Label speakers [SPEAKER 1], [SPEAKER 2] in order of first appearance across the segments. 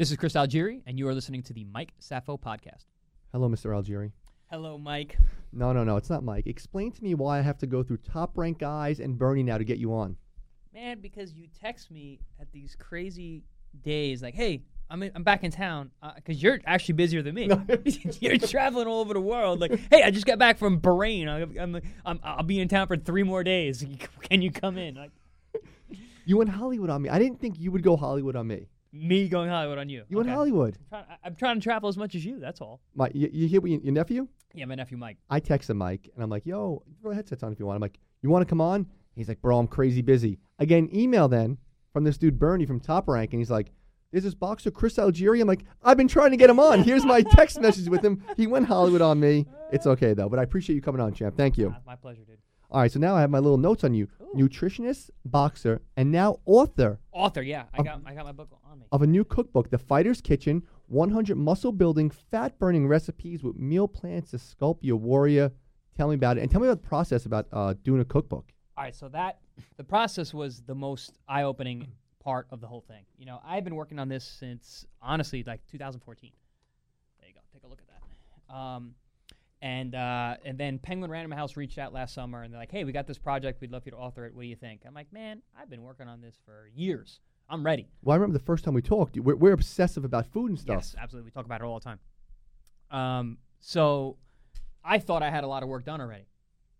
[SPEAKER 1] This is Chris Algieri, and you are listening to the Mike Safo podcast.
[SPEAKER 2] Hello, Mr. Algieri.
[SPEAKER 1] Hello, Mike.
[SPEAKER 2] No, no, no, it's not Mike. Explain to me why I have to go through top rank guys and Bernie now to get you on.
[SPEAKER 1] Man, because you text me at these crazy days, like, "Hey, I'm in, I'm back in town," uh, because you're actually busier than me. you're traveling all over the world. Like, "Hey, I just got back from Bahrain. I'm, I'm, I'm I'll be in town for three more days. Can you come in?" Like,
[SPEAKER 2] You went Hollywood on me. I didn't think you would go Hollywood on me.
[SPEAKER 1] Me going Hollywood on you.
[SPEAKER 2] You went
[SPEAKER 1] Okay.
[SPEAKER 2] Hollywood.
[SPEAKER 1] I'm trying, I- I'm trying to travel as much as you. That's all.
[SPEAKER 2] My, you, you hear what you, your nephew?
[SPEAKER 1] Yeah, my nephew Mike.
[SPEAKER 2] I texted him Mike and I'm like, yo, throw headsets on if you want. I'm like, you want to come on? He's like, bro, I'm crazy busy. Again, email then from this dude Bernie from Top Rank, and he's like, there's this boxer Chris Algieri. I'm like, I've been trying to get him on. Here's my text message with him. He went Hollywood on me. It's okay though, but I appreciate you coming on, champ. Thank you.
[SPEAKER 1] Ah, my pleasure, dude.
[SPEAKER 2] All right, so now I have my little notes on you:
[SPEAKER 1] Ooh.
[SPEAKER 2] nutritionist, boxer, and now author
[SPEAKER 1] Author, yeah. I
[SPEAKER 2] Of-
[SPEAKER 1] got I got my book on me.
[SPEAKER 2] of a new cookbook, The Fighter's Kitchen 100 Muscle Building, Fat Burning Recipes with Meal Plans to Sculpt Your Warrior. Tell me about it. And tell me about the process about uh, doing a cookbook.
[SPEAKER 1] All right, so that the process was the most eye-opening part of the whole thing. You know, I've been working on this since honestly like 2014. There you go. Take a look at that. Um, and uh, and then Penguin Random House reached out last summer and they're like, "Hey, we got this project. We'd love you to author it. What do you think?" I'm like, "Man, I've been working on this for years. I'm ready."
[SPEAKER 2] Well, I remember the first time we talked, we're, we're obsessive about food and stuff.
[SPEAKER 1] Yes, absolutely. We talk about it all the time. Um, so I thought I had a lot of work done already.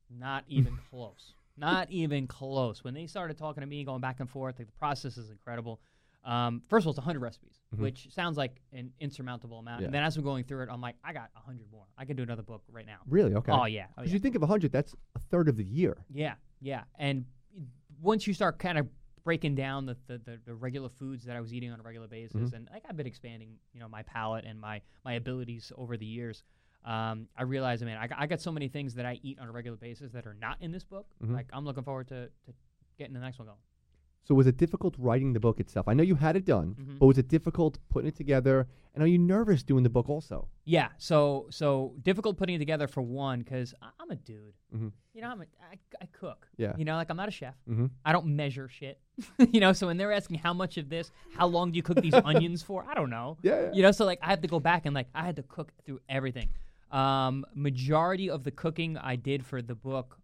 [SPEAKER 1] Not even close. Not even close. When they started talking to me, going back and forth, like, the process is incredible. Um, first of all, it's 100 recipes,
[SPEAKER 2] Mhm.
[SPEAKER 1] which sounds like an insurmountable amount.
[SPEAKER 2] Yeah.
[SPEAKER 1] And then as I'm going through it, I'm like, I got 100 more. I could do another book right now.
[SPEAKER 2] Really? Okay.
[SPEAKER 1] Oh, yeah. Oh,
[SPEAKER 2] Because
[SPEAKER 1] yeah.
[SPEAKER 2] you think of 100, that's a third of the year.
[SPEAKER 1] Yeah, yeah. And once you start kind of breaking down the, the, the, the regular foods that I was eating on a regular basis,
[SPEAKER 2] Mhm.
[SPEAKER 1] and like I've been expanding, you know, my palate and my my abilities over the years. Um, I realized, I mean, I got, I got so many things that I eat on a regular basis that are not in this book.
[SPEAKER 2] Mhm.
[SPEAKER 1] Like I'm looking forward to, to getting the next one going.
[SPEAKER 2] So was it difficult writing the book itself? I know you had it done,
[SPEAKER 1] Mhm.
[SPEAKER 2] but was it difficult putting it together? And are you nervous doing the book also?
[SPEAKER 1] Yeah, so so difficult putting it together for one because I'm a dude.
[SPEAKER 2] Mhm.
[SPEAKER 1] You know, I'm a, I, I cook.
[SPEAKER 2] Yeah.
[SPEAKER 1] You know, like I'm not a chef.
[SPEAKER 2] Mm-hmm.
[SPEAKER 1] I don't measure shit. you know, so when they're asking how much of this, how long do you cook these onions for? I don't know.
[SPEAKER 2] Yeah, yeah.
[SPEAKER 1] You know, so like I have to go back and like I had to cook through everything. Um, majority of the cooking I did for the book,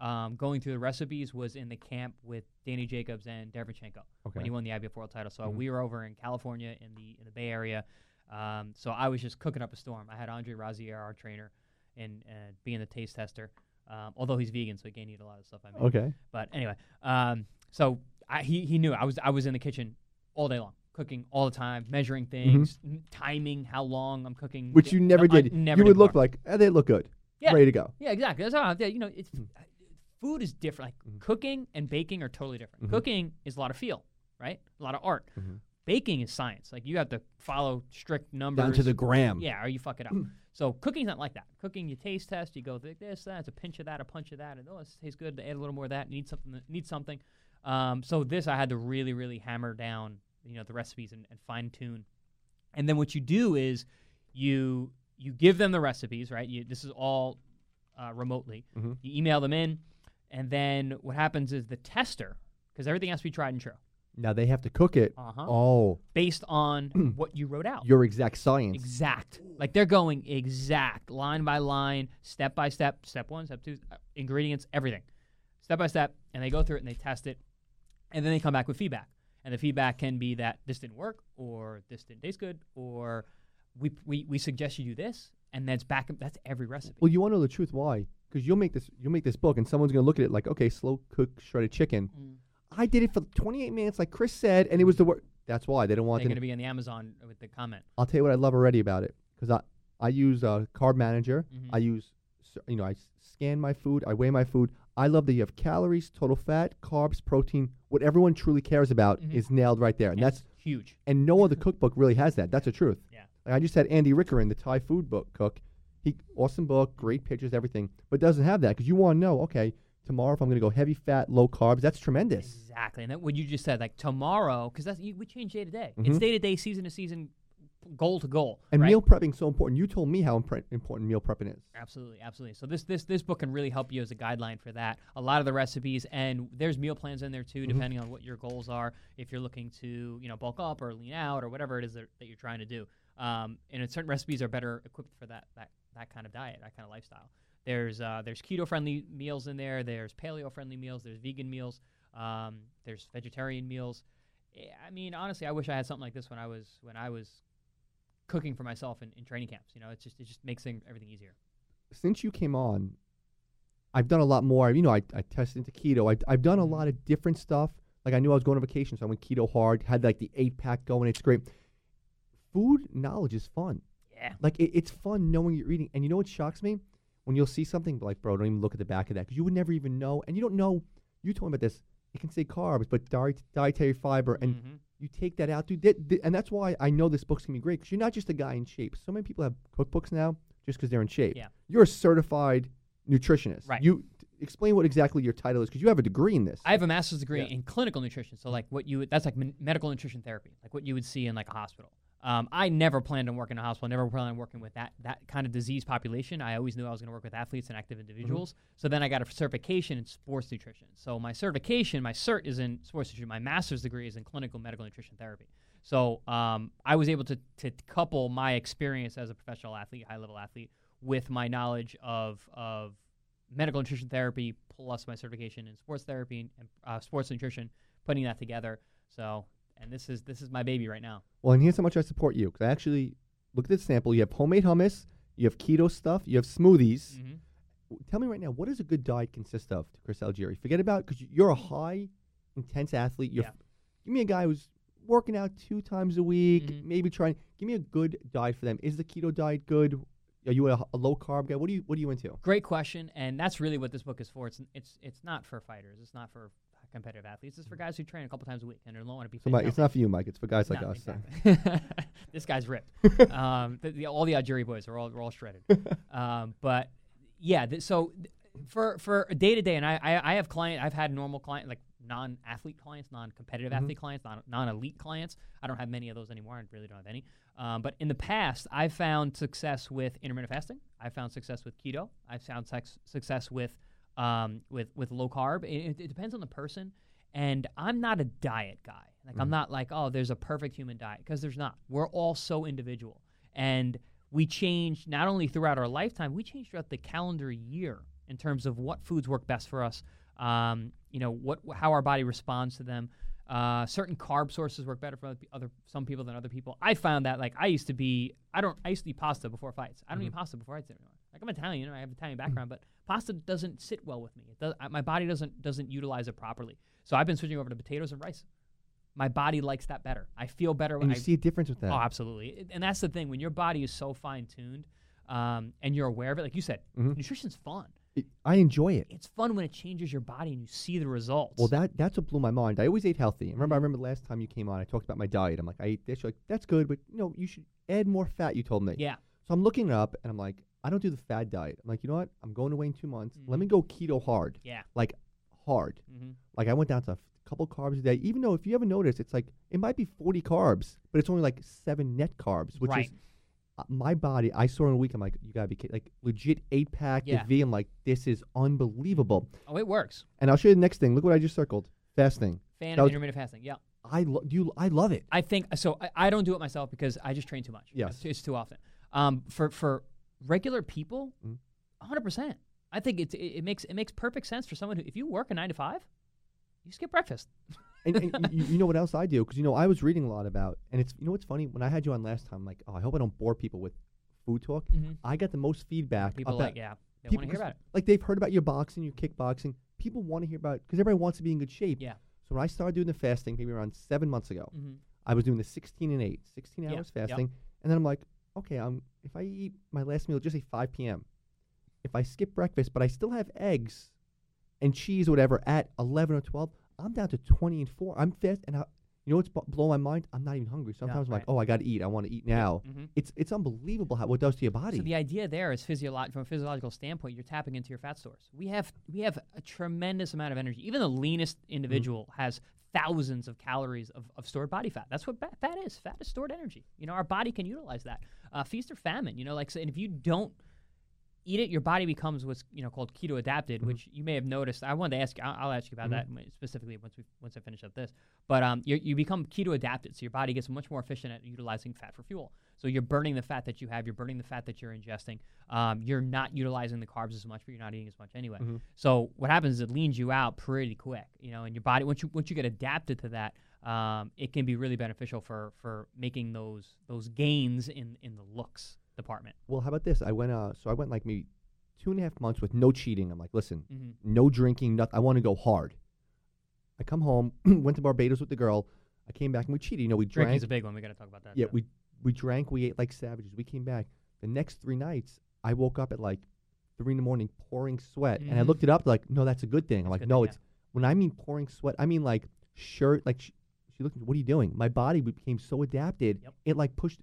[SPEAKER 1] um, going through the recipes, was in the camp with Danny Jacobs and Derevyanchenko when
[SPEAKER 2] Okay.
[SPEAKER 1] he won the IBF World Title. So
[SPEAKER 2] Mhm.
[SPEAKER 1] we were over in California in the in the Bay Area. Um, so I was just cooking up a storm. I had Andre Rozier, our trainer, and uh, being the taste tester. Um, although he's vegan, so he can't eat a lot of stuff I make.
[SPEAKER 2] Okay.
[SPEAKER 1] But anyway, um, so I, he he knew I was I was in the kitchen all day long, cooking all the time, measuring things, n- timing how long I'm cooking.
[SPEAKER 2] Mm-hmm. Which you never
[SPEAKER 1] I
[SPEAKER 2] did.
[SPEAKER 1] never
[SPEAKER 2] you
[SPEAKER 1] did
[SPEAKER 2] would look like, eh, they look good.
[SPEAKER 1] Yeah.
[SPEAKER 2] Ready to go.
[SPEAKER 1] Yeah, exactly. That's how. Yeah, you know, it's
[SPEAKER 2] Mm.
[SPEAKER 1] uh, food is different. Like
[SPEAKER 2] Mhm.
[SPEAKER 1] cooking and baking are totally different.
[SPEAKER 2] Mhm.
[SPEAKER 1] Cooking is a lot of feel, right? A lot of art.
[SPEAKER 2] Mhm.
[SPEAKER 1] Baking is science. Like you have to follow strict numbers
[SPEAKER 2] Down to the gram.
[SPEAKER 1] Yeah, or you fuck it up. so cooking's not like that. Cooking, you taste test, you go like this, that, it's a pinch of that, a punch of that, and oh, this tastes good. To Add a little more of that. Need something. that- Need something. Um, so this, I had to really, really hammer down, you know, the recipes and, and fine tune. And then what you do is you you give them the recipes, right? You, this is all uh, remotely.
[SPEAKER 2] Mhm.
[SPEAKER 1] You email them in, and then what happens is the tester, because everything has to be tried and true,
[SPEAKER 2] Now they have to cook it.
[SPEAKER 1] uh-huh.
[SPEAKER 2] Oh,
[SPEAKER 1] based on what you wrote out.
[SPEAKER 2] your exact science.
[SPEAKER 1] Exact. Like they're going exact, line by line, step by step, step one, step two, uh, ingredients, everything, step by step, and they go through it and they test it, and then they come back with feedback. And the feedback can be that this didn't work, or this didn't taste good, or we we, we suggest you do this, and that's back. That's every recipe.
[SPEAKER 2] Well, you want to know the truth? Why? Because you'll make this. You'll make this book, and someone's gonna look at it like, okay, slow cook shredded chicken.
[SPEAKER 1] Mm.
[SPEAKER 2] I did it for 28 minutes, like Chris said, and it was the work. That's why they don't want
[SPEAKER 1] They're
[SPEAKER 2] to.
[SPEAKER 1] going to be on the Amazon with the comment.
[SPEAKER 2] I'll tell you what I love already about it because I I use uh, Carb Manager.
[SPEAKER 1] Mhm.
[SPEAKER 2] I use you know I scan my food. I weigh my food. I love that you have calories, total fat, carbs, protein. What everyone truly cares about
[SPEAKER 1] Mhm.
[SPEAKER 2] is nailed right there, and that's
[SPEAKER 1] huge.
[SPEAKER 2] and no other cookbook really has that. That's the truth.
[SPEAKER 1] Yeah.
[SPEAKER 2] Like I just had Andy Ricker in the Thai food book cook. He awesome book, great pictures, everything, but doesn't have that because you want to know. Okay, tomorrow if I'm going to go heavy fat, low carbs, that's tremendous.
[SPEAKER 1] Exactly, and that what you just said, like tomorrow, because that's you, we change day to day. It's
[SPEAKER 2] Mhm.
[SPEAKER 1] day to day, season to season, goal to goal.
[SPEAKER 2] And
[SPEAKER 1] right?
[SPEAKER 2] meal prepping so important. You told me how impre- important meal prepping is.
[SPEAKER 1] Absolutely, absolutely. So this this this book can really help you as a guideline for that. A lot of the recipes and there's meal plans in there too,
[SPEAKER 2] Mhm.
[SPEAKER 1] depending on what your goals are. If you're looking to you know bulk up or lean out or whatever it is that, that you're trying to do, um, and certain recipes are better equipped for that that that kind of diet, that kind of lifestyle. There's uh, there's keto friendly meals in there. There's paleo friendly meals. There's vegan meals. Um, there's vegetarian meals. Eh, I mean, honestly, I wish I had something like this when I was when I was cooking for myself in, in training camps. You know, it just it just makes thing, everything easier.
[SPEAKER 2] Since you came on, I've done a lot more. You know, I, I tested into keto. I, I've done a
[SPEAKER 1] Mhm.
[SPEAKER 2] lot of different stuff. Like I knew I was going on vacation, so I went keto hard. Had like the eight pack going. It's great. Food knowledge is fun.
[SPEAKER 1] Yeah.
[SPEAKER 2] Like it, it's fun knowing you're eating. And you know what shocks me? When you'll see something like, bro, don't even look at the back of that because you would never even know. And you don't know. You told me about this. It can say carbs, but diet, dietary fiber, and
[SPEAKER 1] Mhm.
[SPEAKER 2] you take that out, dude. That, that- and that's why I know this book's gonna be great because you're not just a guy in shape. So many people have cookbooks now just because they're in shape.
[SPEAKER 1] Yeah.
[SPEAKER 2] You're a certified nutritionist.
[SPEAKER 1] Right.
[SPEAKER 2] You explain what exactly your title is because you have a degree in this.
[SPEAKER 1] I have a master's degree
[SPEAKER 2] Yeah.
[SPEAKER 1] in clinical nutrition, so like what you would, that's like men- medical nutrition therapy, like what you would see in like a hospital. Um, I never planned on working in a hospital. Never planned on working with that that kind of disease population. I always knew I was going to work with athletes and active individuals. So then I got a certification in sports nutrition. So my certification, my cert is in sports nutrition. My master's degree is in clinical medical nutrition therapy. So um, I was able to to couple my experience as a professional athlete, high level athlete, with my knowledge of of medical nutrition therapy plus my certification in sports therapy and, and uh, sports nutrition, putting that together. So, and this is this is my baby right now.
[SPEAKER 2] well, and here's how much I support you because I actually look at the sample. You have homemade hummus, you have keto stuff, you have smoothies.
[SPEAKER 1] Mm-hmm.
[SPEAKER 2] W- Tell me right now, what does a good diet consist of to Chris Algieri? Forget about because you're a high intense athlete. You're
[SPEAKER 1] Yeah.
[SPEAKER 2] f- give me a guy who's working out two times a week,
[SPEAKER 1] Mhm.
[SPEAKER 2] maybe trying. Give me a good diet for them. Is the keto diet good? Are you a, a low carb guy? What do you What are you into?
[SPEAKER 1] Great question, and that's really what this book is for. It's it's it's not for fighters. It's not for competitive athletes. It's for guys who train a couple times a week and they don't want to be.
[SPEAKER 2] So, Mike, it's not for you, Mike. It's for guys like
[SPEAKER 1] No,
[SPEAKER 2] us.
[SPEAKER 1] exactly. this guy's ripped. um, the, the, all the Algieri boys are all, are all shredded. um, but yeah, th- so th- for for day to day, and I, I I have client, I've had normal client like non-athlete clients, non-competitive
[SPEAKER 2] Mhm.
[SPEAKER 1] athlete clients, non- non-elite clients. I don't have many of those anymore. I really don't have any. Um, but in the past, I've found success with intermittent fasting. I've found success with keto. I've found sex- success with um, with with low carb. It, it, depends on the person. And I'm not a diet guy. Like I'm
[SPEAKER 2] Mhm.
[SPEAKER 1] not like, oh, there's a perfect human diet because there's not. We're all so individual, and we change not only throughout our lifetime, we change throughout the calendar year in terms of what foods work best for us. Um, you know what, how our body responds to them. Uh, certain carb sources work better for other, some people than other people. I found that like I used to be, I don't, I used to eat pasta before fights. I don't eat
[SPEAKER 2] Mhm.
[SPEAKER 1] pasta before fights anymore. Like I'm Italian, you know, I have Italian background, but pasta doesn't sit well with me. It does, I, my body doesn't doesn't utilize it properly. So I've been switching over to potatoes and rice. My body likes that better. I feel better
[SPEAKER 2] And
[SPEAKER 1] when
[SPEAKER 2] you
[SPEAKER 1] I
[SPEAKER 2] see a difference with that.
[SPEAKER 1] Oh, absolutely. It- And that's the thing when your body is so fine tuned, um, and you're aware of it. Like you said,
[SPEAKER 2] Mhm.
[SPEAKER 1] nutrition's fun.
[SPEAKER 2] It- I enjoy it.
[SPEAKER 1] It's fun when it changes your body and you see the results.
[SPEAKER 2] Well, that that's what blew my mind. I always ate healthy. Remember, I remember the last time you came on, I talked about my diet. I'm like, I eat this. You're like, that's good, but you know, you should add more fat. You told me.
[SPEAKER 1] yeah,
[SPEAKER 2] So I'm looking up, and I'm like, I don't do the fad diet. I'm like, you know what? I'm going away in two months. Let
[SPEAKER 1] Mhm.
[SPEAKER 2] me go keto hard,
[SPEAKER 1] yeah.
[SPEAKER 2] like hard.
[SPEAKER 1] hmm
[SPEAKER 2] Like I went down to a couple carbs a day. Even though if you ever notice, it's like it might be 40 carbs, but it's only like seven net carbs, which
[SPEAKER 1] Right.
[SPEAKER 2] is uh, my body. I saw in a week. I'm like, you gotta be kidding. like legit eight pack
[SPEAKER 1] Yeah.
[SPEAKER 2] V. I'm like, this is unbelievable.
[SPEAKER 1] Oh, it works.
[SPEAKER 2] And I'll show you the next thing. Look what I just circled. Fasting.
[SPEAKER 1] Fan
[SPEAKER 2] That
[SPEAKER 1] of intermittent fasting. Yeah.
[SPEAKER 2] I lo- do. You, I love it.
[SPEAKER 1] I think so. I, I don't do it myself because I just train too much.
[SPEAKER 2] Yes.
[SPEAKER 1] It's, it's too often. Um, for for regular people,
[SPEAKER 2] Mhm.
[SPEAKER 1] 100. percent I think it's, it, it makes it makes perfect sense for someone who, if you work a nine to five, you skip breakfast.
[SPEAKER 2] and, and you, you know what else I do? Because you know I was reading a lot about, and it's you know what's funny when I had you on last time. Like, oh, I hope I don't bore people with food talk.
[SPEAKER 1] Mm-hmm.
[SPEAKER 2] I got the most feedback.
[SPEAKER 1] People
[SPEAKER 2] about,
[SPEAKER 1] like yeah, they
[SPEAKER 2] people
[SPEAKER 1] to hear about it.
[SPEAKER 2] Like they've heard about your boxing, your kickboxing. People want to hear about because everybody wants to be in good shape.
[SPEAKER 1] Yeah.
[SPEAKER 2] So when I started doing the fasting, maybe around seven months ago,
[SPEAKER 1] Mm-hmm.
[SPEAKER 2] I was doing the 16 and 8, 16
[SPEAKER 1] Yeah,
[SPEAKER 2] hours
[SPEAKER 1] yep.
[SPEAKER 2] fasting, and then I'm like, okay, um, if I eat my last meal, just say 5 p.m. If I skip breakfast, but I still have eggs and cheese or whatever at 11 or 12, I'm down to 20 and 4. I'm fast, and I, you know what's b- blowing my mind? I'm not even hungry. Sometimes I'm like, oh, I got to eat. I want to eat now.
[SPEAKER 1] Mm-hmm.
[SPEAKER 2] It's it's unbelievable how what it does to your body.
[SPEAKER 1] So the idea there is physiolo- from a physiological standpoint, you're tapping into your fat stores. We have we have a tremendous amount of energy. Even the leanest
[SPEAKER 2] Mm-hmm.
[SPEAKER 1] individual has thousands of calories of, of stored body fat. That's what ba- fat is. Fat is stored energy. You know, our body can utilize that. Uh, feast or famine. You know, like, so, and if you don't eat it, your body becomes what's you know called keto adapted,
[SPEAKER 2] Mhm.
[SPEAKER 1] which you may have noticed. I wanted to ask. I'll, I'll ask you about
[SPEAKER 2] Mhm.
[SPEAKER 1] that specifically once we once I finish up this. But um, you you become keto adapted, so your body gets much more efficient at utilizing fat for fuel. So you're burning the fat that you have. You're burning the fat that you're ingesting. Um, you're not utilizing the carbs as much, but you're not eating as much anyway.
[SPEAKER 2] Mhm.
[SPEAKER 1] So what happens is it leans you out pretty quick, you know, and your body once you once you get adapted to that, um, it can be really beneficial for for making those those gains in in the looks department.
[SPEAKER 2] Well, how about this? I went uh, so I went like maybe two and a half months with no cheating. I'm like, listen,
[SPEAKER 1] hmm
[SPEAKER 2] no drinking, nothing. I want to go hard. I come home, went to Barbados with the girl. I came back and we cheated. You know, we drank.
[SPEAKER 1] Drinking's a big one. We got to talk about that.
[SPEAKER 2] yeah,
[SPEAKER 1] too.
[SPEAKER 2] we we drank. We ate like savages. We came back. The next three nights, I woke up at like three in the morning, pouring sweat, and I
[SPEAKER 1] Mhm.
[SPEAKER 2] looked it up. Like, no, that's a good thing. I'm like, no,
[SPEAKER 1] thing,
[SPEAKER 2] it's when I mean pouring sweat, I mean like shirt. Like she, she looked. at me, What are you doing? My body became so adapted.
[SPEAKER 1] Yep.
[SPEAKER 2] It like pushed.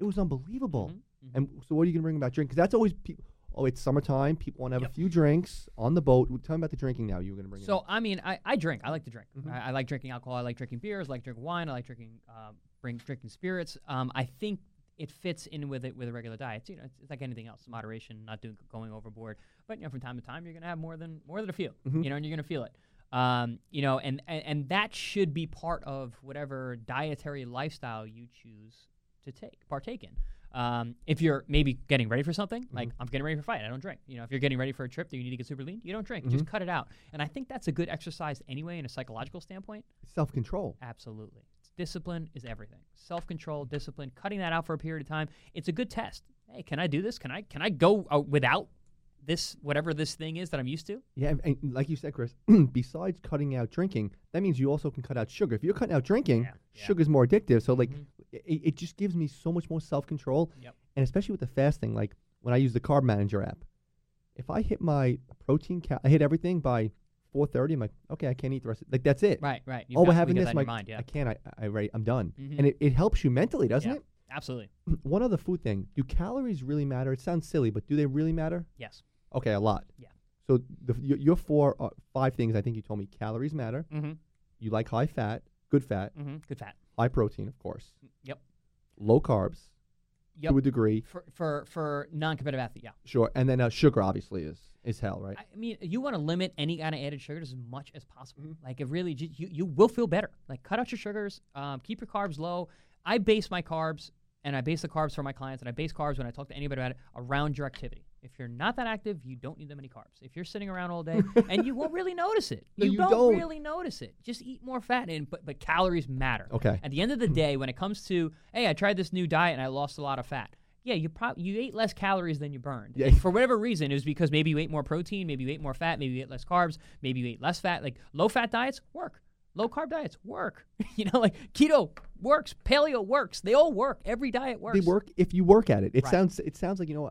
[SPEAKER 2] It was unbelievable.
[SPEAKER 1] Mhm, mhm.
[SPEAKER 2] And so, what are you gonna bring about drink? Because that's always people. Oh, it's summertime. People want to have
[SPEAKER 1] Yep.
[SPEAKER 2] a few drinks on the boat. Tell me about the drinking now. You were gonna bring. it
[SPEAKER 1] So. I mean, I, I drink. I like to drink.
[SPEAKER 2] Mhm.
[SPEAKER 1] I, I like drinking alcohol. I like drinking beers. I like drinking wine. I like drinking um, bring drinking spirits. Um, I think it fits in with it with a regular diet. It's, you know, it's, it's like anything else. Moderation, not doing going overboard. But you know, from time to time, you're gonna have more than more than a few.
[SPEAKER 2] Mhm.
[SPEAKER 1] You know, and you're gonna feel it. Um, you know, and, and and that should be part of whatever dietary lifestyle you choose to take partake in. Um, if you're maybe getting ready for something, like I'm getting ready for a fight, I don't drink. You know, if you're getting ready for a trip that you need to get super lean, you don't drink. Just cut it out. And I think that's a good exercise anyway, in a psychological standpoint.
[SPEAKER 2] self control.
[SPEAKER 1] Absolutely, discipline is everything. Self control, discipline, cutting that out for a period of time. It's a good test. Hey, can I do this? Can I can I go uh, without this whatever this thing is that I'm used to?
[SPEAKER 2] Yeah, and, like you said, Chris. besides cutting out drinking, that means you also can cut out sugar. If you're cutting out drinking,
[SPEAKER 1] Yeah, yeah.
[SPEAKER 2] sugar's more addictive. So like,
[SPEAKER 1] Mhm.
[SPEAKER 2] it, it just gives me so much more self control.
[SPEAKER 1] Yep.
[SPEAKER 2] And especially with the fasting, like when I use the Carb Manager app, if I hit my protein, ca- I hit everything by 4:30. I'm like, okay, I can't eat the rest. Of, like that's it.
[SPEAKER 1] Right, right. You've
[SPEAKER 2] oh, we're having this.
[SPEAKER 1] that
[SPEAKER 2] I'm
[SPEAKER 1] in
[SPEAKER 2] like,
[SPEAKER 1] mind, yeah.
[SPEAKER 2] I can't. I, I already, I'm done.
[SPEAKER 1] Mhm.
[SPEAKER 2] And it, it helps you mentally, doesn't it?
[SPEAKER 1] Absolutely.
[SPEAKER 2] One other food thing. Do calories really matter? It sounds silly, but do they really matter?
[SPEAKER 1] Yes.
[SPEAKER 2] Okay, a lot.
[SPEAKER 1] Yeah.
[SPEAKER 2] So the, your, your four, uh, five things I think you told me. Calories matter.
[SPEAKER 1] Mm-hmm.
[SPEAKER 2] You like high fat, good fat,
[SPEAKER 1] Mm-hmm. Good fat.
[SPEAKER 2] high protein, of course.
[SPEAKER 1] Yep.
[SPEAKER 2] Low carbs
[SPEAKER 1] Yep.
[SPEAKER 2] to a degree,
[SPEAKER 1] For for for non-competitive athlete, yeah.
[SPEAKER 2] sure. And then uh, sugar obviously is is hell, right?
[SPEAKER 1] I mean, you want to limit any kind of added sugars as much as possible.
[SPEAKER 2] Mhm.
[SPEAKER 1] Like, it really, you you will feel better. Like, cut out your sugars. Um, keep your carbs low. I base my carbs, and I base the carbs for my clients, and I base carbs when I talk to anybody about it around your activity. If you're not that active, you don't need that many carbs. If you're sitting around all day, and you won't really notice it,
[SPEAKER 2] No,
[SPEAKER 1] you,
[SPEAKER 2] you
[SPEAKER 1] don't,
[SPEAKER 2] don't.
[SPEAKER 1] really notice it. Just eat more fat, and but but calories matter.
[SPEAKER 2] Okay.
[SPEAKER 1] At the end of the day, when it comes to, hey, I tried this new diet and I lost a lot of fat. Yeah, you probably you ate less calories than you burned.
[SPEAKER 2] Yeah.
[SPEAKER 1] And for whatever reason, it was because maybe you ate more protein, maybe you ate more fat, maybe you ate less carbs, maybe you ate less fat. Like low fat diets work. Low carb diets work. you know, like keto works, paleo works. They all work. Every diet works.
[SPEAKER 2] They work if you work at it. It
[SPEAKER 1] Right.
[SPEAKER 2] sounds it sounds like you know.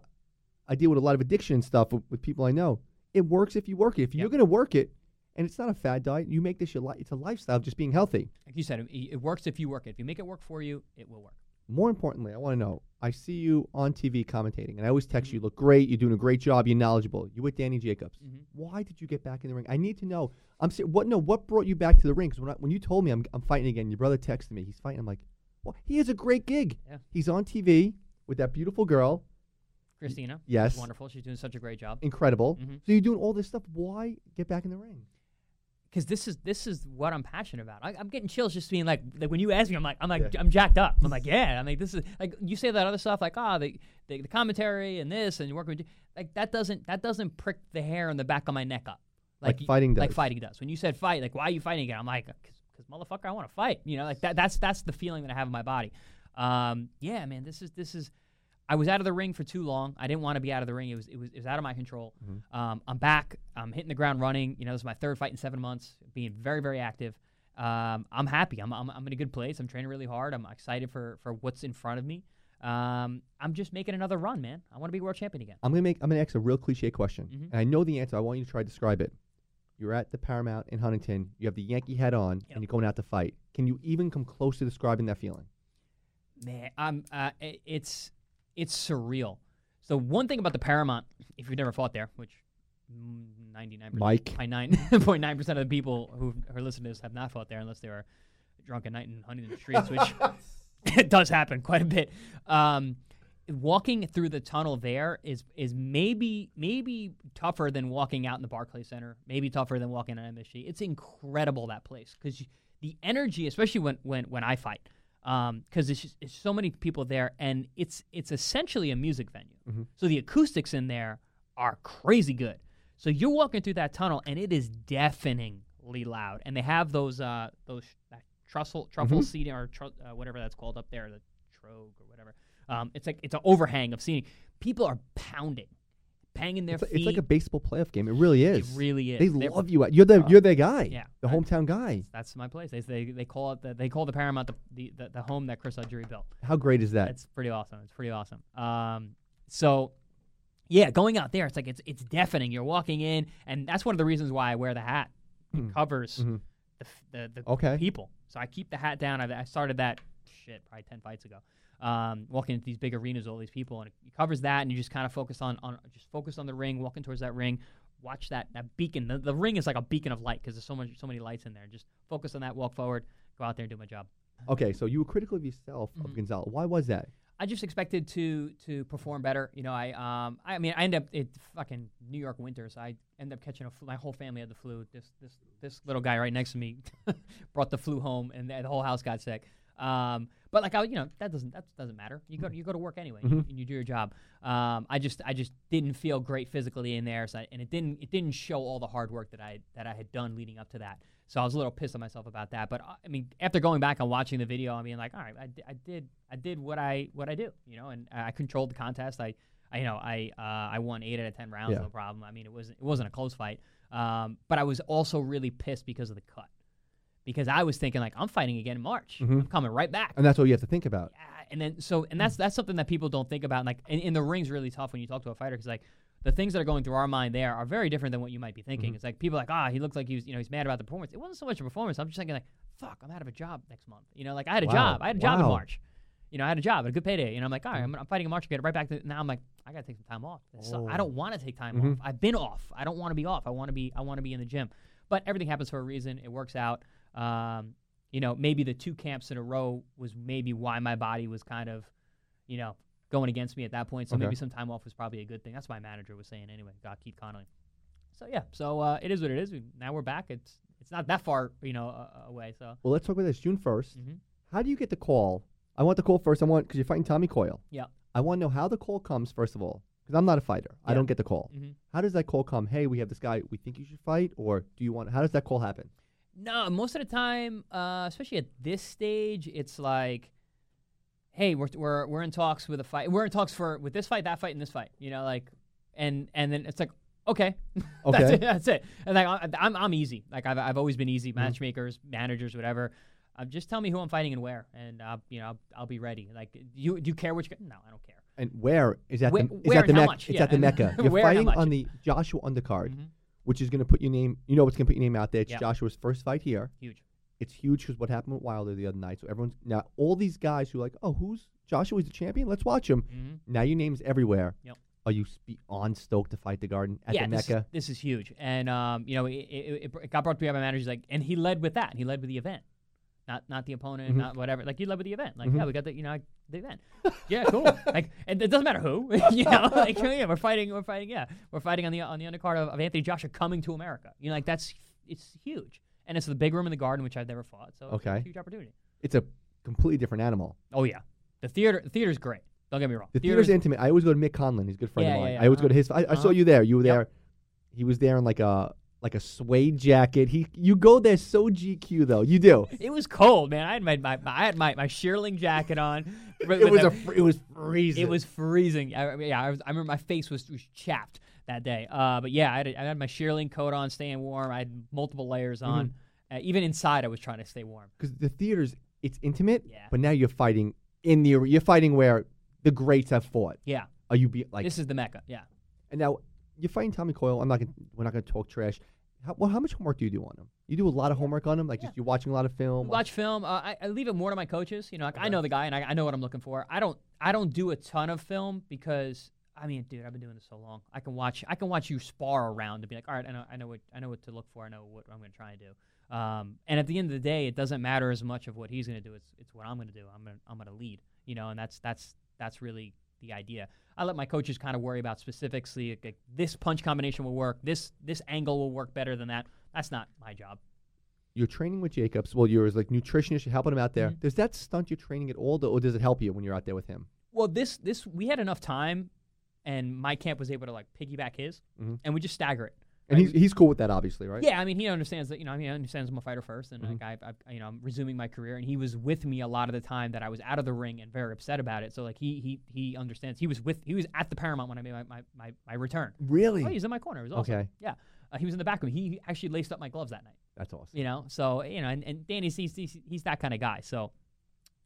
[SPEAKER 2] I deal with a lot of addiction stuff with, with people I know. It works if you work it. If you're going to work it, and it's not a fad diet, you make this your life. It's a lifestyle of just being healthy.
[SPEAKER 1] Like you said, it, it works if you work it. If you make it work for you, it will work.
[SPEAKER 2] More importantly, I want to know. I see you on TV commentating, and I always text you. Look great. You're doing a great job. You're knowledgeable. You with Danny Jacobs.
[SPEAKER 1] Mhm.
[SPEAKER 2] Why did you get back in the ring? I need to know. I'm ser- what? No, what brought you back to the ring? Because when, I- when you told me I'm, I'm fighting again, your brother texted me. He's fighting. I'm like, well, he has a great gig.
[SPEAKER 1] Yeah.
[SPEAKER 2] He's on TV with that beautiful girl.
[SPEAKER 1] Christina,
[SPEAKER 2] Yes.
[SPEAKER 1] she's wonderful. She's doing such a great job.
[SPEAKER 2] Incredible.
[SPEAKER 1] Mhm.
[SPEAKER 2] So you're doing all this stuff. Why get back in the ring?
[SPEAKER 1] because this is this is what I'm passionate about. I, I'm getting chills just being like, like when you ask me, I'm like, I'm like,
[SPEAKER 2] Yeah.
[SPEAKER 1] I'm jacked up. I'm like, yeah. I'm like, this is like you say that other stuff, like, ah, the, the the commentary and this and working with like that doesn't that doesn't prick the hair on the back of my neck up,
[SPEAKER 2] Like
[SPEAKER 1] y-
[SPEAKER 2] fighting
[SPEAKER 1] like fighting does. When you said fight, like, why are you fighting again? I'm like, because motherfucker, I want to fight. You know, like that. That's that's the feeling that I have in my body. Um, yeah, man, this is this is. I was out of the ring for too long. I didn't want to be out of the ring. It was it was it was out of my control.
[SPEAKER 2] Mm-hmm.
[SPEAKER 1] Um, I'm back. I'm hitting the ground running. You know, this is my third fight in seven months. Being very very active. Um, I'm happy. I'm, I'm I'm in a good place. I'm training really hard. I'm excited for for what's in front of me. Um, I'm just making another run, man. I want to be world champion again.
[SPEAKER 2] I'm gonna make. I'm gonna ask a real cliche question,
[SPEAKER 1] Mhm.
[SPEAKER 2] and I know the answer. I want you to try to describe it. You're at the Paramount in Huntington. You have the Yankee hat on,
[SPEAKER 1] Yep.
[SPEAKER 2] and you're going out to fight. Can you even come close to describing that feeling?
[SPEAKER 1] Man, I'm. Uh, it's it's surreal. So one thing about the Paramount, if you've never fought there, which ninety nine
[SPEAKER 2] Mike.
[SPEAKER 1] nine point nine percent of the people who are listening to this have not fought there unless they were drunk at night and in Huntington streets, which it does happen quite a bit. Um, walking through the tunnel there is is maybe maybe tougher than walking out in the Barclays Center. Maybe tougher than walking on MSG. It's incredible that place because the energy, especially when when when I fight, because um, it's, just, it's so many people there, and it's it's essentially a music venue.
[SPEAKER 2] Mhm.
[SPEAKER 1] So the acoustics in there are crazy good. So you're walking through that tunnel, and it is deafeningly loud. And they have those uh those that trussel truffle
[SPEAKER 2] Mhm.
[SPEAKER 1] seating or tru- uh, whatever that's called up there, the trogue or whatever. Um, it's like it's an overhang of seating. People are pounding, banging their
[SPEAKER 2] It's like,
[SPEAKER 1] feet.
[SPEAKER 2] it's like a baseball playoff game. It really
[SPEAKER 1] It
[SPEAKER 2] is.
[SPEAKER 1] really is.
[SPEAKER 2] They
[SPEAKER 1] They're-
[SPEAKER 2] love you. You're the
[SPEAKER 1] Uh,
[SPEAKER 2] you're their guy.
[SPEAKER 1] yeah.
[SPEAKER 2] The
[SPEAKER 1] I-
[SPEAKER 2] hometown guy.
[SPEAKER 1] That's my place. They they, they call it the, they call the Paramount the, the, the, the home that Chris Algieri built.
[SPEAKER 2] How great is that?
[SPEAKER 1] It's pretty awesome. It's pretty awesome. Um, so yeah, going out there, it's like it's it's deafening. You're walking in, and that's one of the reasons why I wear the hat. It
[SPEAKER 2] Mhm.
[SPEAKER 1] covers
[SPEAKER 2] Mhm.
[SPEAKER 1] the, the the
[SPEAKER 2] Okay.
[SPEAKER 1] people. So I keep the hat down. I, I started that shit probably ten fights ago. Um, walking into these big arenas, all these people, and it covers that, and you just kind of focus on on just focus on the ring, walking towards that ring. Watch that that beacon. The, the ring is like a beacon of light because there's so much so many lights in there. Just focus on that. Walk forward. Go out there and do my job.
[SPEAKER 2] Okay, so you were critical of yourself of
[SPEAKER 1] Mhm.
[SPEAKER 2] Gonzalez. Why was that?
[SPEAKER 1] I just expected to to perform better. You know, I um I mean I end up it fucking New York winters. I end up catching a flu. My whole family had the flu. This this this little guy right next to me brought the flu home, and the the whole house got sick. Um, but like I, you know, that doesn't that doesn't matter. You go you go to work anyway,
[SPEAKER 2] Mhm.
[SPEAKER 1] and you do your job. Um, I just I just didn't feel great physically in there, so I, and it didn't it didn't show all the hard work that I that I had done leading up to that. So I was a little pissed at myself about that. But uh, I mean, after going back and watching the video, I mean, like, all right, I, I did I did what I what I do, you know, and I controlled the contest. I, I you know I uh, I won eight out of ten rounds,
[SPEAKER 2] Yeah.
[SPEAKER 1] no problem. I mean, it wasn't it wasn't a close fight. Um, but I was also really pissed because of the cut, because I was thinking like I'm fighting again in March.
[SPEAKER 2] Mhm.
[SPEAKER 1] I'm coming right back.
[SPEAKER 2] And that's what you have to think about.
[SPEAKER 1] Yeah, and then so and that's that's something that people don't think about. Like, in, and the ring's really tough when you talk to a fighter because like the things that are going through our mind there are very different than what you might be thinking.
[SPEAKER 2] Mhm.
[SPEAKER 1] It's like people are like, ah, he looks like he was, you know, he's mad about the performance. It wasn't so much a performance. I'm just thinking like, fuck, I'm out of a job next month. You know, like I had a
[SPEAKER 2] Wow.
[SPEAKER 1] job. I had a job in March. You know, I had a job, a good payday. Know, I'm like, all right, I'm, I'm fighting in March. Get right back to now. I'm like, I gotta take some time off. So I
[SPEAKER 2] Oh.
[SPEAKER 1] don't want to take time
[SPEAKER 2] Mhm.
[SPEAKER 1] off. I've been off. I don't want to be off. I want to be. I want to be in the gym. But everything happens for a reason. It works out. Um, you know, maybe the two camps in a row was maybe why my body was kind of, you know, going against me at that point. So
[SPEAKER 2] Okay.
[SPEAKER 1] maybe some time off was probably a good thing. That's what my manager was saying anyway. Got Keith Connolly. So yeah, so uh, it is what it is. We, now we're back. It's it's not that far, you know, uh, away. So
[SPEAKER 2] Well, let's talk about this. June 1st.
[SPEAKER 1] Mhm.
[SPEAKER 2] How do you get the call? I want the call first. I want because you're fighting Tommy Coyle.
[SPEAKER 1] Yeah.
[SPEAKER 2] I want to know how the call comes first of all, because I'm not a fighter. I don't get the call.
[SPEAKER 1] Mhm.
[SPEAKER 2] How does that call come? Hey, we have this guy. We think you should fight, or do you want? How does that call happen?
[SPEAKER 1] No, most of the time, uh, especially at this stage, it's like, hey, we're, we're we're in talks with a fight. We're in talks for with this fight, that fight, and this fight. You know, like, and and then it's like, okay, that's
[SPEAKER 2] Okay.
[SPEAKER 1] it. That's it. And like, I- I'm I'm easy. Like I've I've always been easy.
[SPEAKER 2] Mhm.
[SPEAKER 1] Matchmakers, managers, whatever. Uh, just tell me who I'm fighting and where, and uh, you know, I'll, I'll be ready. Like, you do you care which? No, I don't care.
[SPEAKER 2] And where is that?
[SPEAKER 1] Where-
[SPEAKER 2] the is
[SPEAKER 1] where
[SPEAKER 2] at the Mecca? It's
[SPEAKER 1] Yeah,
[SPEAKER 2] at the Mecca. You're
[SPEAKER 1] where and how
[SPEAKER 2] fighting on the Joshua undercard,
[SPEAKER 1] Mhm.
[SPEAKER 2] Which is going to put your name. You know what's going to put your name out there. It's
[SPEAKER 1] Yeah.
[SPEAKER 2] Joshua's first fight here.
[SPEAKER 1] Huge.
[SPEAKER 2] It's huge because what happened with Wilder the other night. So everyone's now all these guys who are like, oh, who's Joshua's the champion? Let's watch him.
[SPEAKER 1] hmm
[SPEAKER 2] Now your name's everywhere.
[SPEAKER 1] Yep.
[SPEAKER 2] Are you beyond on stoked to fight the Garden at
[SPEAKER 1] yeah,
[SPEAKER 2] the
[SPEAKER 1] this,
[SPEAKER 2] Mecca?
[SPEAKER 1] This is huge, and um, you know, it, it, it, it got brought to me by my manager. He's like, and he led with that. He led with the event, not not the opponent,
[SPEAKER 2] Mhm.
[SPEAKER 1] not whatever. Like you led with the event. Like
[SPEAKER 2] Mhm.
[SPEAKER 1] yeah, we got the you know the event. yeah, cool. like and it doesn't matter who, you know. Like yeah, we're fighting. We're fighting. Yeah, we're fighting on the on the undercard of, of Anthony Joshua coming to America. You know, like that's it's huge, and it's the big room in the Garden, which I've never fought. So it's a
[SPEAKER 2] Okay.
[SPEAKER 1] huge opportunity.
[SPEAKER 2] It's a completely different animal.
[SPEAKER 1] Oh yeah, the theater the theater's great. Don't get me wrong.
[SPEAKER 2] The theater's intimate. I always go to Mick Conlan. He's a good friend
[SPEAKER 1] Yeah,
[SPEAKER 2] of mine.
[SPEAKER 1] yeah, yeah,
[SPEAKER 2] I always go
[SPEAKER 1] uh-huh.
[SPEAKER 2] to his. I, I saw
[SPEAKER 1] Uh-huh.
[SPEAKER 2] you there. You were
[SPEAKER 1] Yep.
[SPEAKER 2] there. He was there in like a like a suede jacket. He you go there so GQ though. You do.
[SPEAKER 1] It was cold, man. I had my, my, I had my, my shearling jacket on.
[SPEAKER 2] It was
[SPEAKER 1] a-
[SPEAKER 2] a fr- it was freezing.
[SPEAKER 1] It was freezing. I, yeah, I, was, I remember my face was, was chapped that day. Uh, but yeah, I had, I had my shearling coat on, staying warm. I had multiple layers on.
[SPEAKER 2] Mm-hmm.
[SPEAKER 1] Uh, even inside, I was trying to stay warm.
[SPEAKER 2] because the theater's it's intimate.
[SPEAKER 1] Yeah.
[SPEAKER 2] But now you're fighting in the you're fighting where the greats have fought.
[SPEAKER 1] Yeah,
[SPEAKER 2] Are you be like
[SPEAKER 1] this is the mecca. Yeah.
[SPEAKER 2] and now you're fighting Tommy Coyle. I'm not gonna we're not gonna talk trash. How, well, how much homework do you do on him? You do a lot of homework on him, like just you're watching a lot of film.
[SPEAKER 1] Watch film. Uh, I, I leave it more to my coaches. You know, like I know the guy and I, I know what I'm looking for. I don't I don't do a ton of film because I, mean, dude, I've been doing this so long. I can watch. I can watch you spar around and be like, all right, I know, I know what, I know what to look for. I know what I'm going to try and do. Um, and at the end of the day, it doesn't matter as much of what he's going to do. It's, it's what I'm going to do. I'm going, to I'm going to lead. You know, and that's, that's, that's really the idea. I let my coaches kind of worry about specifics. Like, like this punch combination will work. This, this angle will work better than that. That's not my job.
[SPEAKER 2] You're training with Jacobs. Well, you're as like nutritionist. You're helping him out there.
[SPEAKER 1] Mhm.
[SPEAKER 2] Does that stunt your training at all, or does it help you when you're out there with him?
[SPEAKER 1] Well, this, this, we had enough time, and my camp was able to like piggyback his,
[SPEAKER 2] Mhm.
[SPEAKER 1] and we just stagger it.
[SPEAKER 2] And he's he's cool with that, obviously, right?
[SPEAKER 1] Yeah, I mean, he understands that. You know, I mean, he understands I'm a fighter first, and
[SPEAKER 2] Mhm.
[SPEAKER 1] like I, I, you know, I'm resuming my career, and he was with me a lot of the time that I was out of the ring and very upset about it. So like he he he understands. He was with he was at the Paramount when I made my my, my, my return.
[SPEAKER 2] Really?
[SPEAKER 1] Oh, he was in my corner. It was awesome.
[SPEAKER 2] Okay.
[SPEAKER 1] Yeah, uh, he was in the back me. He actually laced up my gloves that night.
[SPEAKER 2] That's awesome.
[SPEAKER 1] You know, so you know, and, and Danny's he's, he's he's that kind of guy. So,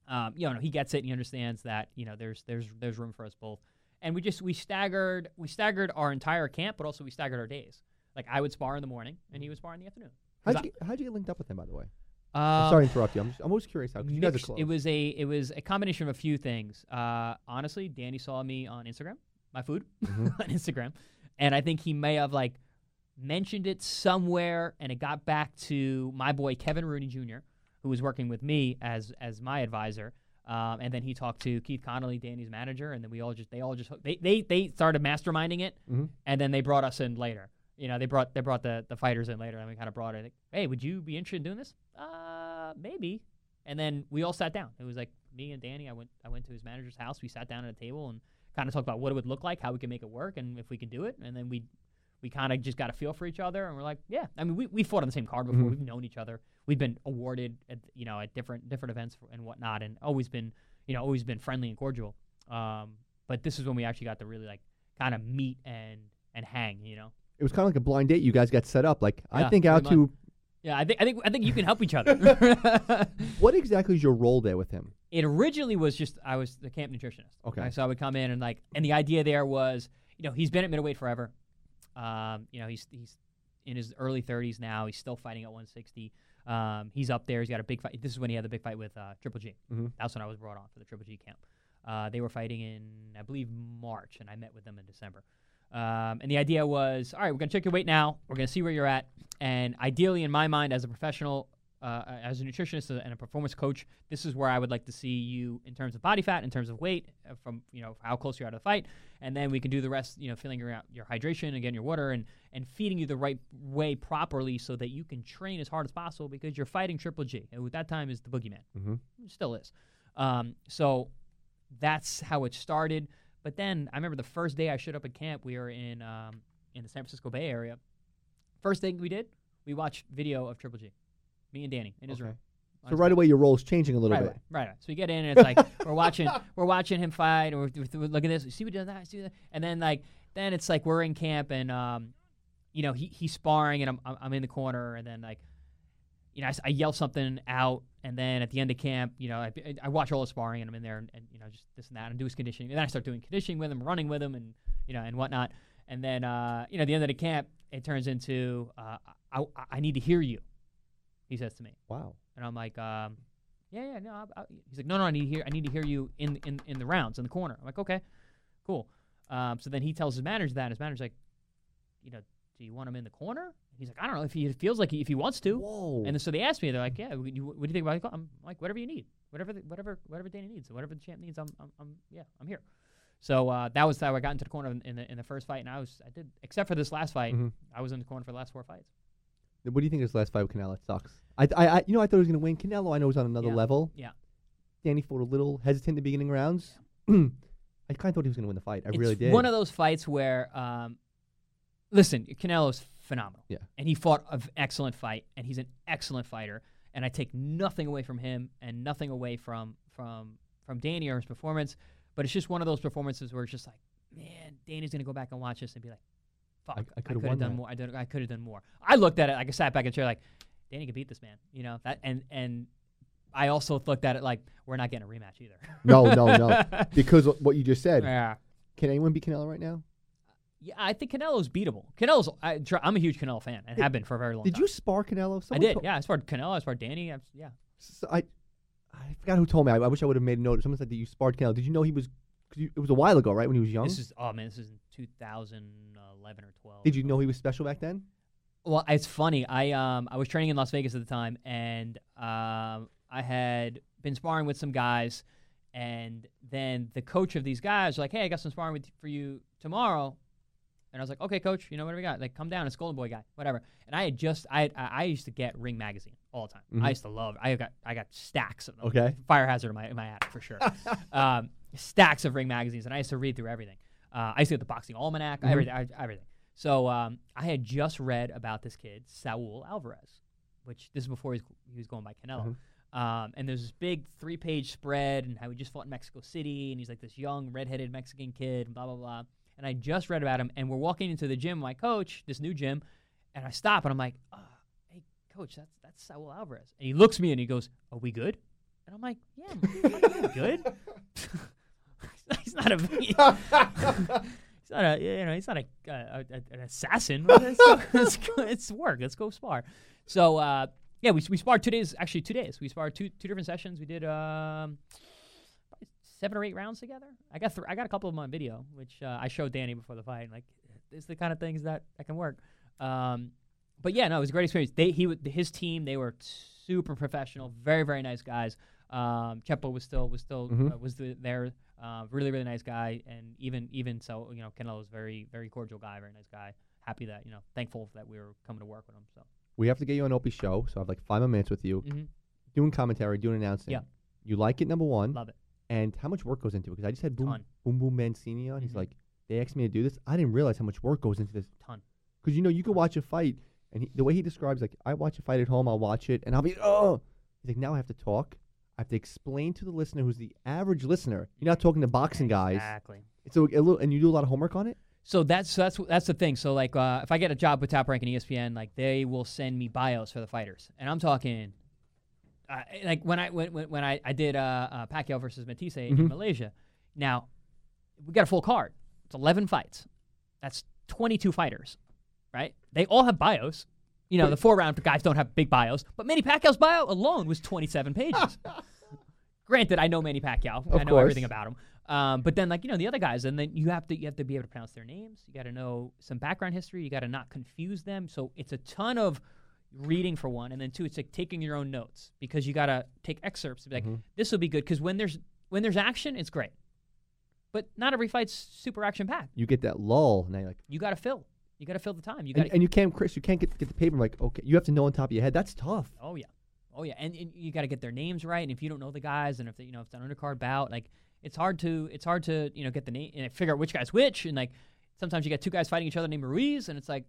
[SPEAKER 1] um, you know, he gets it. and He understands that you know there's there's there's room for us both. And we just we staggered we staggered our entire camp, but also we staggered our days. Like I would spar in the morning, and he would spar in the afternoon.
[SPEAKER 2] How'd you, how'd you get linked up with him, by the way?
[SPEAKER 1] Um,
[SPEAKER 2] sorry to interrupt you. I'm, just, I'm always curious how you guys are close.
[SPEAKER 1] It was a it was a combination of a few things. Uh, honestly, Danny saw me on Instagram, my food
[SPEAKER 2] Mhm.
[SPEAKER 1] on Instagram, and I think he may have like mentioned it somewhere, and it got back to my boy Kevin Rooney Jr., who was working with me as as my advisor. Um, and then he talked to Keith Connolly, Danny's manager, and then we all just they all just they they, they started masterminding it,
[SPEAKER 2] Mhm.
[SPEAKER 1] and then they brought us in later. You know, they brought they brought the the fighters in later, and we kind of brought it. Like, hey, would you be interested in doing this? Uh, maybe. And then we all sat down. It was like me and Danny. I went I went to his manager's house. We sat down at a table and kind of talked about what it would look like, how we could make it work, and if we could do it. And then we we kind of just got a feel for each other, and we're like, yeah. I mean, we we fought on the same card before.
[SPEAKER 2] Mhm.
[SPEAKER 1] We've known each other. We've been awarded at you know at different different events and whatnot, and always been you know always been friendly and cordial. Um, but this is when we actually got to really like kind of meet and and hang. You know.
[SPEAKER 2] It was kind of like a blind date. You guys got set up. Like I
[SPEAKER 1] Yeah,
[SPEAKER 2] think out
[SPEAKER 1] pretty
[SPEAKER 2] to
[SPEAKER 1] Yeah, I think I think I think you can help each other.
[SPEAKER 2] what exactly is your role there with him?
[SPEAKER 1] it originally was just I was the camp nutritionist.
[SPEAKER 2] Okay.
[SPEAKER 1] so I would come in and like, and the idea there was, you know, he's been at middleweight forever. Um, you know, he's he's in his early 30s now. He's still fighting at 160. Um, he's up there. He's got a big fight. This is when he had the big fight with uh, Triple G.
[SPEAKER 2] Mhm.
[SPEAKER 1] That's when I was brought on for the Triple G camp. Uh, they were fighting in, I believe, March, and I met with them in December. Um, and the idea was, all right, we're gonna check your weight now. We're gonna see where you're at, and ideally, in my mind, as a professional, uh, as a nutritionist and a performance coach, this is where I would like to see you in terms of body fat, in terms of weight, uh, from you know how close you're out of the fight, and then we can do the rest. You know, filling your your hydration and getting your water and and feeding you the right way properly so that you can train as hard as possible because you're fighting Triple G, and at that time is the boogeyman
[SPEAKER 2] Mm-hmm.
[SPEAKER 1] still is. Um, so that's how it started. But then I remember the first day I showed up at camp, we were in um, in the San Francisco Bay Area. First thing we did, we watched video of Triple G, me and Danny in his
[SPEAKER 2] Okay.
[SPEAKER 1] room.
[SPEAKER 2] So right away, your role's changing a little
[SPEAKER 1] right
[SPEAKER 2] bit.
[SPEAKER 1] away, right away. So we get in and it's like we're watching we're watching him fight, and we're, we're, we're looking at this. See what does that, see that, and then like then it's like we're in camp and um, you know he he's sparring and I'm I'm in the corner and then like you know I, I yell something out and then at the end of camp you know I, I watch all the sparring and I'm in there and, and you know just this and that and do his conditioning and then I start doing conditioning with him, running with him and you know and whatnot and then uh, you know at the end of the camp it turns into uh, I, I I need to hear you, he says to me.
[SPEAKER 2] Wow.
[SPEAKER 1] And I'm like, um, yeah, yeah, no. I, I, he's like, no, no, I need to hear, I need to hear you in, in, in the rounds in the corner. I'm like, okay, cool. Um, so then he tells his manager that, and his manager's like, you know, do you want him in the corner? He's like, I don't know if he feels like he, if he wants to.
[SPEAKER 2] Whoa.
[SPEAKER 1] And so they asked me, they're like, yeah, what do you, what do you think about it? I'm like, whatever you need, whatever, the, whatever, whatever Danny needs, whatever the champ needs, I'm, I'm, I'm yeah, I'm here. So uh, that was how I got into the corner in, in the in the first fight, and I was, I did, except for this last fight,
[SPEAKER 2] Mhm.
[SPEAKER 1] I was in the corner for the last four fights.
[SPEAKER 2] What do you think of this last fight with Canelo? It sucks. I, I, I, you know, I thought he was going to win. Canelo, I know, is on another
[SPEAKER 1] Yeah.
[SPEAKER 2] level.
[SPEAKER 1] Yeah.
[SPEAKER 2] Danny fought a little hesitant in the beginning rounds. I kind of thought he was going to win the fight. I
[SPEAKER 1] it's
[SPEAKER 2] really did.
[SPEAKER 1] One of those fights where, um, listen, Canelo's phenomenal.
[SPEAKER 2] Yeah.
[SPEAKER 1] And he fought an excellent fight, and he's an excellent fighter. And I take nothing away from him and nothing away from from from Danny or his performance. But it's just one of those performances where it's just like, man, Danny's gonna go back and watch this and be like, fuck,
[SPEAKER 2] I- I
[SPEAKER 1] could have done
[SPEAKER 2] that.
[SPEAKER 1] more. I, did, I could have done more. I looked at it like I sat back in chair like, Danny could beat this man, you know that, and and I also looked at it like we're not getting a rematch either.
[SPEAKER 2] No, no, no. because what you just said.
[SPEAKER 1] yeah.
[SPEAKER 2] Can anyone beat Canelo right now?
[SPEAKER 1] Yeah, I think Canelo's beatable. Canelo's, I, I'm a huge Canelo fan and have been for a very long time.
[SPEAKER 2] Did
[SPEAKER 1] time.
[SPEAKER 2] you spar Canelo?
[SPEAKER 1] I did.
[SPEAKER 2] told-
[SPEAKER 1] Yeah, I sparred Canelo. I sparred Danny. I, yeah.
[SPEAKER 2] S- I, I forgot who told me. I, I wish I would have made a note. Someone said that you sparred Canelo. Did you know he was 'cause you, it was a while ago, right? When he was young.
[SPEAKER 1] This is oh man, this is in 2011 or 12.
[SPEAKER 2] Did you know he was special back then?
[SPEAKER 1] Well, it's funny. I um I was training in Las Vegas at the time, and um I had been sparring with some guys, and then the coach of these guys was like, "Hey, I got some sparring with, for you tomorrow." And I was like, "Okay, coach, you know what do we got? Like, come down, it's Golden Boy guy, whatever." And I had just I I, I used to get Ring magazine all the time.
[SPEAKER 2] Mhm.
[SPEAKER 1] I used to love. I got I got stacks of them.
[SPEAKER 2] Okay.
[SPEAKER 1] Fire hazard in my in my attic for sure. um, stacks of Ring magazines, and I used to read through everything. Uh, I used to get the boxing almanac,
[SPEAKER 2] Mhm.
[SPEAKER 1] everything, I- everything. So um, I had just read about this kid, Saul Alvarez, which this is before he was, he was going by Canelo. Um, and there's this big three page spread and how he just fought in Mexico City and he's like this young redheaded Mexican kid and blah blah blah. And I just read about him and we're walking into the gym, my coach, this new gym, and I stop and I'm like, uh, hey coach, that's that's Saul Alvarez. And he looks at me and he goes, Are we good? And I'm like, Yeah, I'm good. he's not a he's not a you know he's not a, a, a an assassin. Let's, let's, go, work. Let's go spar. So uh, yeah, we we sparred two days. Actually, two days. We sparred two two different sessions. We did um, seven or eight rounds together. I got th- I got a couple of them on video, which uh, I showed Danny before the fight. Like, it's the kind of things that that can work. Um, but yeah, no, it was a great experience. They he w- his team they were super professional, very very nice guys. Um, Chepo was still was still
[SPEAKER 2] Mhm.
[SPEAKER 1] uh, was the, there. Uh, really really nice guy, and even even so, you know, Canelo was very very cordial guy, very nice guy. Happy that you know, thankful that we were coming to work with him. So.
[SPEAKER 2] We have to get you on Opie's show, so I have like five more minutes with you,
[SPEAKER 1] hmm
[SPEAKER 2] doing commentary, doing announcing.
[SPEAKER 1] Yeah.
[SPEAKER 2] You like it, number one,
[SPEAKER 1] Love it.
[SPEAKER 2] And how much work goes into it? Because I just had Boom
[SPEAKER 1] Ton.
[SPEAKER 2] Boom Boom Mancini on. He's
[SPEAKER 1] Mhm.
[SPEAKER 2] like, they asked me to do this. I didn't realize how much work goes into this.
[SPEAKER 1] Ton.
[SPEAKER 2] Because you know, you could watch a fight, and he, the way he describes, like, I watch a fight at home, I'll watch it, and I'll be, oh. He's like, now I have to talk. I have to explain to the listener, who's the average listener. You're not talking to boxing guys.
[SPEAKER 1] Exactly.
[SPEAKER 2] So a little, and you do a lot of homework on it.
[SPEAKER 1] So that's so that's that's the thing. So like, uh, if I get a job with Top Rank and ESPN, like they will send me bios for the fighters, and I'm talking, uh, like when I when when, when I, I did uh, uh, Pacquiao versus Matthysse in
[SPEAKER 2] Mhm.
[SPEAKER 1] Malaysia. Now, we got a full card. It's 11 fights. That's 22 fighters, right? They all have bios. You know, the four round guys don't have big bios, but Manny Pacquiao's bio alone was 27 pages. Granted, I know Manny Pacquiao.
[SPEAKER 2] Of
[SPEAKER 1] I know
[SPEAKER 2] course.
[SPEAKER 1] everything about him. Um, but then, like you know, the other guys, and then you have to you have to be able to pronounce their names. You got to know some background history. You got to not confuse them. So it's a ton of reading for one, and then two, it's like taking your own notes because you got to take excerpts. To be like,
[SPEAKER 2] Mhm.
[SPEAKER 1] this will be good because when there's when there's action, it's great. But not every fight's super action packed.
[SPEAKER 2] You get that lull, and you're like,
[SPEAKER 1] You got to fill. You got to fill the time. You got
[SPEAKER 2] and, and you can't, Chris, you can't get get the paper. Like, okay, you have to know on top of your head. That's tough.
[SPEAKER 1] Oh yeah, oh yeah, and, and you got to get their names right. And if you don't know the guys, and if they, you know if it's an undercard bout, like it's hard to it's hard to you know get the name and figure out which guy's which. And like sometimes you get two guys fighting each other named Ruiz, and it's like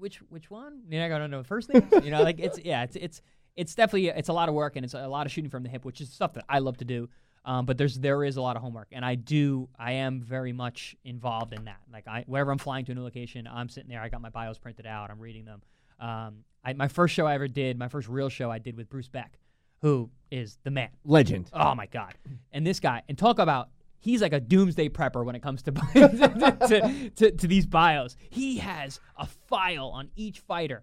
[SPEAKER 1] which which one? You're not gonna know the first name. you know, like it's yeah, it's it's it's definitely it's a lot of work and it's a lot of shooting from the hip, which is stuff that I love to do. Um, but there's there is a lot of homework, and I do I am very much involved in that. Like I wherever I'm flying to a new location, I'm sitting there. I got my bios printed out. I'm reading them. Um, I, my first show I ever did, my first real show I did with Bruce Beck, who is the man.
[SPEAKER 2] Legend.
[SPEAKER 1] Oh my god! And this guy, and talk about he's like a doomsday prepper when it comes to to, to, to these bios. He has a file on each fighter,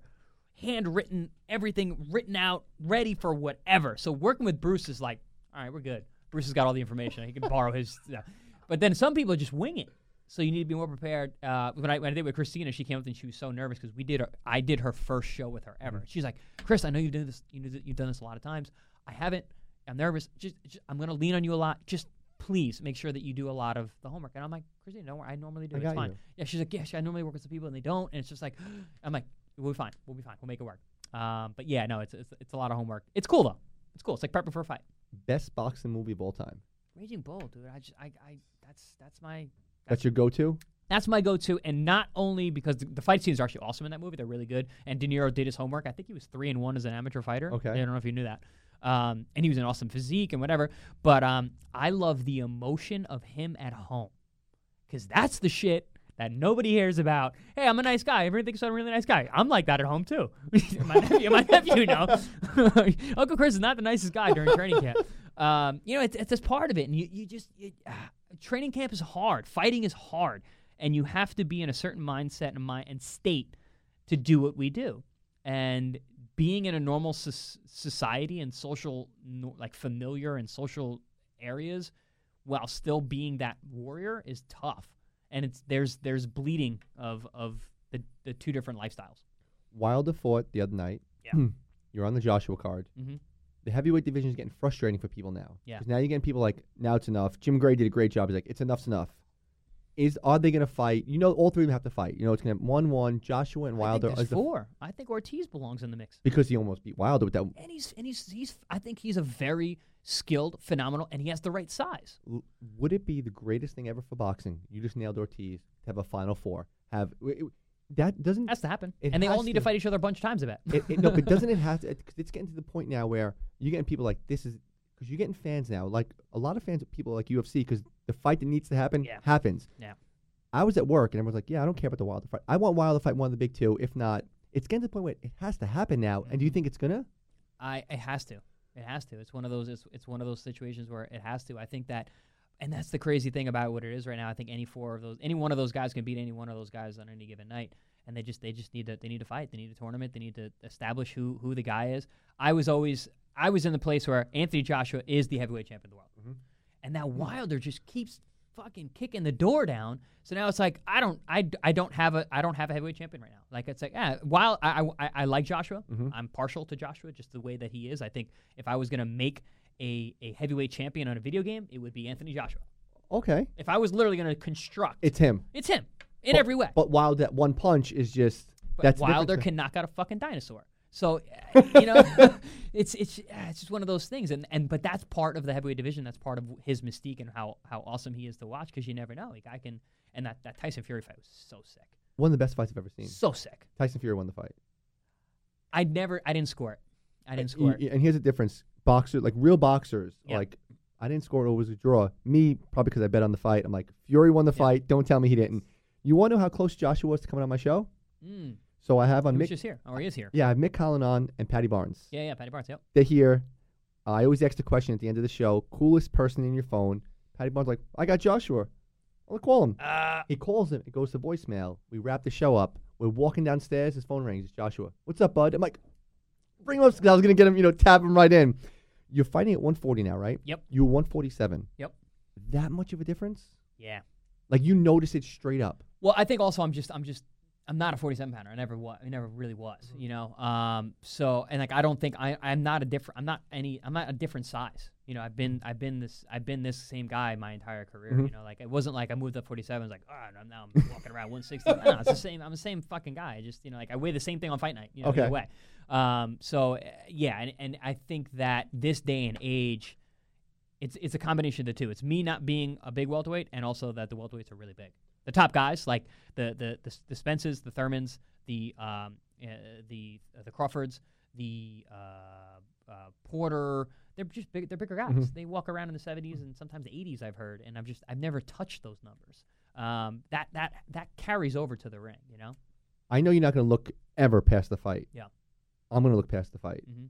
[SPEAKER 1] handwritten, everything written out, ready for whatever. So working with Bruce is like, all right, we're good. Bruce has got all the information. He can borrow his. Yeah. But then some people just wing it. So you need to be more prepared. Uh, when I when I did with Christina, she came up and she was so nervous because we did. Her, I did her first show with her ever. She's like, Chris, I know you've done this. You know, you've done this a lot of times. I haven't. I'm nervous. Just, just I'm gonna lean on you a lot. Just please make sure that you do a lot of the homework. And I'm like, Christina, don't worry. I normally do.
[SPEAKER 2] I
[SPEAKER 1] it's fine.
[SPEAKER 2] you.
[SPEAKER 1] Yeah, she's like, yeah, I normally work with some people and they don't. And it's just like, I'm like, we'll be fine. We'll be fine. We'll make it work. Um, but yeah, no, it's, it's it's a lot of homework. It's cool though. It's cool. It's like prepping for a fight.
[SPEAKER 2] Best boxing movie of all time.
[SPEAKER 1] Raging Bull, dude. I just, I, I, that's that's my
[SPEAKER 2] That's your go-to.
[SPEAKER 1] that's my go-to, and not only because the, the fight scenes are actually awesome in that movie; they're really good. And De Niro did his homework. I think he was three and one as an amateur fighter.
[SPEAKER 2] Okay.
[SPEAKER 1] I don't know if you knew that. Um, and he was an awesome physique and whatever. But um, I love the emotion of him at home, because that's the shit that nobody hears about. Hey, I'm a nice guy. Everyone thinks I'm a really nice guy. I'm like that at home too. my nephew, my nephew, you know. Uncle Chris is not the nicest guy during training camp. Um, you know, it's, it's just part of it, and you, you just you, ah, training camp is hard. Fighting is hard, and you have to be in a certain mindset and mind and state to do what we do. And being in a normal soc- society and social, like familiar and social areas, while still being that warrior is tough, and it's there's there's bleeding of of the the two different lifestyles.
[SPEAKER 2] Wilder fought the other night.
[SPEAKER 1] Yeah.
[SPEAKER 2] You're on the Joshua card.
[SPEAKER 1] hmm
[SPEAKER 2] The heavyweight division is getting frustrating for people now.
[SPEAKER 1] Yeah.
[SPEAKER 2] now you're getting people like, now it's enough. Jim Gray did a great job. He's like, it's enough's enough. Is are they going to fight? You know, all three of them have to fight. You know, it's going to be one one. Joshua and
[SPEAKER 1] I
[SPEAKER 2] Wilder
[SPEAKER 1] think
[SPEAKER 2] is the-
[SPEAKER 1] four. I think Ortiz belongs in the mix,
[SPEAKER 2] because he almost beat Wilder with that.
[SPEAKER 1] and he's and he's he's. I think he's a very skilled, phenomenal, and he has the right size.
[SPEAKER 2] L- Would it be the greatest thing ever for boxing? You just nailed Ortiz to have a final four. Have w- it- that doesn't
[SPEAKER 1] Has to happen, and they all need to
[SPEAKER 2] to.
[SPEAKER 1] fight each other a bunch of times. I bet.
[SPEAKER 2] it, it, no, but doesn't it have to? Because it's getting to the point now where you're getting people like this is because you're getting fans now. Like a lot of fans, of people like UFC, because the fight that needs to happen
[SPEAKER 1] Yeah.
[SPEAKER 2] happens.
[SPEAKER 1] Yeah.
[SPEAKER 2] I was at work and everyone's like, "Yeah, I don't care about the Wilder fight. I want Wilder to fight one of the big two. If not, it's getting to the point where it has to happen now. And do you
[SPEAKER 1] Mhm.
[SPEAKER 2] think it's gonna?
[SPEAKER 1] I it has to. It has to. It's one of those. It's, it's one of those situations where it has to. I think that, and that's the crazy thing about what it is right now. I think any four of those, any one of those guys can beat any one of those guys on any given night, and they just they just need to they need to fight. They need a tournament. They need to establish who who the guy is. I was always I was in the place where Anthony Joshua is the heavyweight champion of the world,
[SPEAKER 2] Mhm.
[SPEAKER 1] And that Wilder just keeps fucking kicking the door down. So now it's like I don't I, I don't have a I don't have a heavyweight champion right now. Like it's like ah, while I I, I- like Joshua,
[SPEAKER 2] Mhm.
[SPEAKER 1] I'm partial to Joshua just the way that he is. I think if I was gonna make a, a heavyweight champion on a video game, it would be Anthony Joshua.
[SPEAKER 2] Okay,
[SPEAKER 1] If I was literally gonna construct,
[SPEAKER 2] it's him.
[SPEAKER 1] it's him in
[SPEAKER 2] But-
[SPEAKER 1] every way.
[SPEAKER 2] But Wilder, that one punch is just
[SPEAKER 1] But
[SPEAKER 2] that's
[SPEAKER 1] Wilder can knock out a fucking dinosaur. So uh, you know, it's it's uh, it's just one of those things, and and but that's part of the heavyweight division. That's part of his mystique and how how awesome he is to watch because you never know. Like I can, and that that Tyson Fury fight was so sick,
[SPEAKER 2] one of the best fights I've ever seen.
[SPEAKER 1] so sick.
[SPEAKER 2] Tyson Fury won the fight.
[SPEAKER 1] I never, I didn't score it. I didn't score it.
[SPEAKER 2] And here's the difference: boxers, like real boxers,
[SPEAKER 1] Yeah.
[SPEAKER 2] like I didn't score it. It was a draw. Me, probably because I bet on the fight. I'm like, Fury won the
[SPEAKER 1] Yeah.
[SPEAKER 2] fight. Don't tell me he didn't. You want to know how close Joshua was to coming on my show?
[SPEAKER 1] Mm.
[SPEAKER 2] So I have
[SPEAKER 1] He
[SPEAKER 2] on
[SPEAKER 1] was
[SPEAKER 2] Mick.
[SPEAKER 1] just here, or he is here.
[SPEAKER 2] Yeah, I have Mick Conlan on and Paddy Barnes.
[SPEAKER 1] Yeah, yeah, Paddy Barnes. Yep.
[SPEAKER 2] They're here. I always ask the question at the end of the show: coolest person in your phone? Paddy Barnes like, I got Joshua. I'll call him.
[SPEAKER 1] Uh,
[SPEAKER 2] He calls him. It goes to voicemail. We wrap the show up. We're walking downstairs. His phone rings. It's Joshua. What's up, bud? I'm like, bring him up. 'cause I was gonna get him. You know, tap him right in. You're fighting at 140 now, right?
[SPEAKER 1] Yep.
[SPEAKER 2] You're 147.
[SPEAKER 1] Yep.
[SPEAKER 2] That much of a difference?
[SPEAKER 1] yeah.
[SPEAKER 2] Like you notice it straight up.
[SPEAKER 1] Well, I think also I'm just I'm just I'm not a 47 pounder. I never was. I never really was.
[SPEAKER 2] Mm-hmm.
[SPEAKER 1] You know. Um. So and like I don't think I I'm not a different. I'm not any. I'm not a different size. You know. I've been I've been this I've been this same guy my entire career.
[SPEAKER 2] Mhm.
[SPEAKER 1] You know. Like it wasn't like I moved up 47. It's like oh now I'm walking around 160. no, it's the same. I'm the same fucking guy. I just you know like I weigh the same thing on fight night. You know.
[SPEAKER 2] Okay.
[SPEAKER 1] Either way. Um. So uh, yeah, and and I think that this day and age. It's, it's a combination of the two. It's me not being a big welterweight, and also that the welterweights are really big the top guys like the the the, the Spences, the Thurmans, the um, uh, the uh, the Crawfords, the uh, uh, Porter. They're just big. They're bigger guys.
[SPEAKER 2] Mhm.
[SPEAKER 1] They walk around in the 70s and sometimes the 80s. I've heard, and I've just I've never touched those numbers. Um, that that that carries over to the ring. You know.
[SPEAKER 2] I know you're not gonna look ever past the fight.
[SPEAKER 1] Yeah.
[SPEAKER 2] I'm gonna look past the fight
[SPEAKER 1] hmm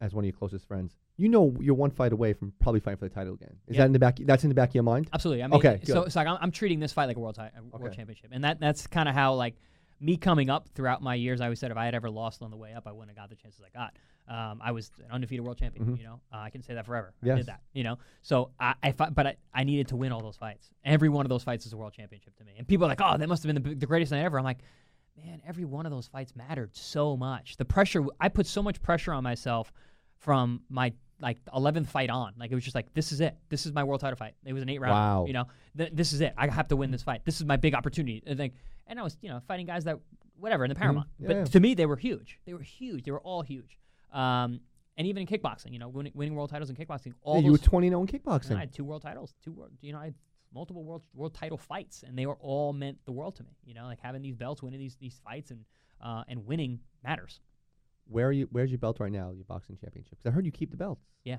[SPEAKER 2] as one of your closest friends. You know you're one fight away from probably fighting for the title again. Is
[SPEAKER 1] Yeah.
[SPEAKER 2] that in the back? That's in the back of your mind.
[SPEAKER 1] Absolutely. I mean,
[SPEAKER 2] Okay,
[SPEAKER 1] So
[SPEAKER 2] good.
[SPEAKER 1] it's like I'm, I'm treating this fight like a world ti- a world
[SPEAKER 2] Okay.
[SPEAKER 1] championship, and that that's kind of how like me coming up throughout my years. I always said if I had ever lost on the way up, I wouldn't have got the chances I got. Um, I was an undefeated world champion.
[SPEAKER 2] Mhm.
[SPEAKER 1] You know, uh, I can say that forever. I did that. You know, so I, I fought, but I, I needed to win all those fights. Every one of those fights is a world championship to me. And people are like, oh, that must have been the, the greatest night ever. I'm like, man, every one of those fights mattered so much. The pressure, I put so much pressure on myself from my like 11th fight on. Like it was just like, this is it. This is my world title fight. It was an eight round.
[SPEAKER 2] Wow.
[SPEAKER 1] You know, th- this is it. I have to win this fight. This is my big opportunity. And like, and I was, you know, fighting guys that whatever in the Paramount.
[SPEAKER 2] Yeah,
[SPEAKER 1] but to me, they were huge. They were huge. They were all huge. Um, and even in kickboxing, you know, winning, winning world titles in kickboxing, all
[SPEAKER 2] Yeah, you were 20 0 in kickboxing.
[SPEAKER 1] I had two world titles, two world, you know, I had multiple world world title fights, and they were all meant the world to me. You know, like having these belts, winning these these fights, and uh, and winning matters.
[SPEAKER 2] Where are you? Where's your belt right now? Your boxing championship? 'Cause I heard you keep the belts.
[SPEAKER 1] Yeah.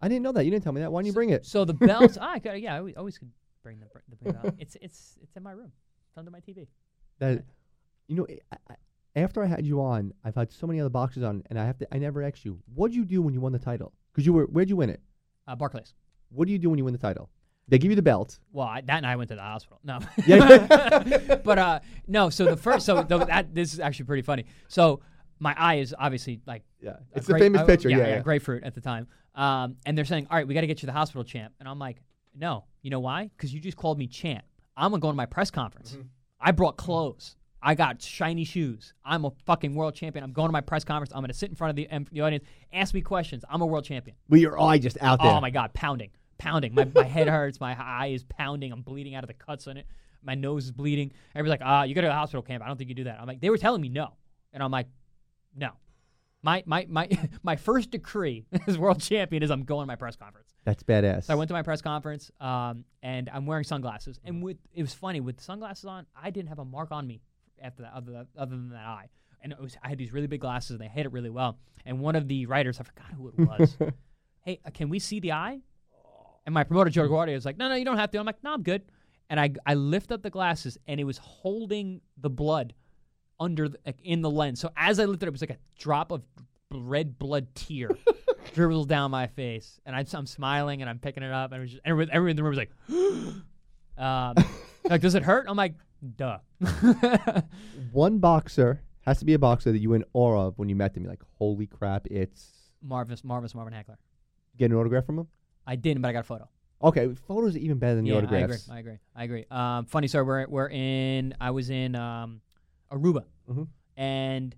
[SPEAKER 2] I didn't know that. You didn't tell me that. Why didn't you bring it?
[SPEAKER 1] So the belts, ah, I could, yeah, I always, always could bring. The bring them. It's it's it's in my room. It's under my TV.
[SPEAKER 2] That, you know, I, I, after I had you on, I've had so many other boxers on, and I have to. I never asked you, what did you do when you won the title? Because you were. Where'd you win it?
[SPEAKER 1] Uh, Barclays.
[SPEAKER 2] What do you do when you win the title? They give you the belt.
[SPEAKER 1] Well, I, that and I went to the hospital. No,
[SPEAKER 2] Yeah.
[SPEAKER 1] but uh, no. So the first, so the, that this is actually pretty funny. So my eye is obviously like
[SPEAKER 2] Yeah,
[SPEAKER 1] a
[SPEAKER 2] it's the
[SPEAKER 1] grape-
[SPEAKER 2] famous
[SPEAKER 1] I-
[SPEAKER 2] picture.
[SPEAKER 1] Yeah,
[SPEAKER 2] Yeah, yeah.
[SPEAKER 1] grapefruit at the time. Um, and they're saying, "All right, we got to get you to the hospital champ." And I'm like, No. You know why? Because you just called me champ. I'm gonna go to my press conference.
[SPEAKER 2] Mm-hmm.
[SPEAKER 1] I brought clothes. I got shiny shoes. I'm a fucking world champion. I'm going to my press conference. I'm gonna sit in front of the, um, the audience, ask me questions. I'm a world champion.
[SPEAKER 2] With your eye just out there.
[SPEAKER 1] Oh my god, pounding, pounding. My my head hurts. My eye is pounding. I'm bleeding out of the cuts on it. My nose is bleeding. Everybody's like, ah, you go to the hospital camp. I don't think you do that. I'm like, they were telling me no, and I'm like, no. My my my my first decree as world champion is I'm going to my press conference.
[SPEAKER 2] That's badass.
[SPEAKER 1] So I went to my press conference, um, and I'm wearing sunglasses. And with it was funny with sunglasses on, I didn't have a mark on me after that, other than, other than that eye. And it was I had these really big glasses, and they hit it really well. And one of the writers, I forgot who it was. hey, uh, can we see the eye? And my promoter Joe DeGuardia was like, no, no, you don't have to. I'm like, no, I'm good. And I I lift up the glasses, and it was holding the blood under the, like, in the lens. So as I lifted it, it was like a drop of red blood tear dribbled down my face, and I, I'm smiling and I'm picking it up, and it was just, everyone, everyone in the room was like, um, like, does it hurt? I'm like, duh.
[SPEAKER 2] One boxer has to be a boxer that you were in awe of when you met them. You're like, holy crap, it's
[SPEAKER 1] Marvis, Marvis, Marvin Hagler.
[SPEAKER 2] get an autograph from him.
[SPEAKER 1] I didn't, but I got a photo.
[SPEAKER 2] Okay, photos are even better than the
[SPEAKER 1] yeah,
[SPEAKER 2] autographs.
[SPEAKER 1] I agree. I agree. I agree. Um, funny story. We're we're in. I was in um, Aruba,
[SPEAKER 2] Mhm.
[SPEAKER 1] and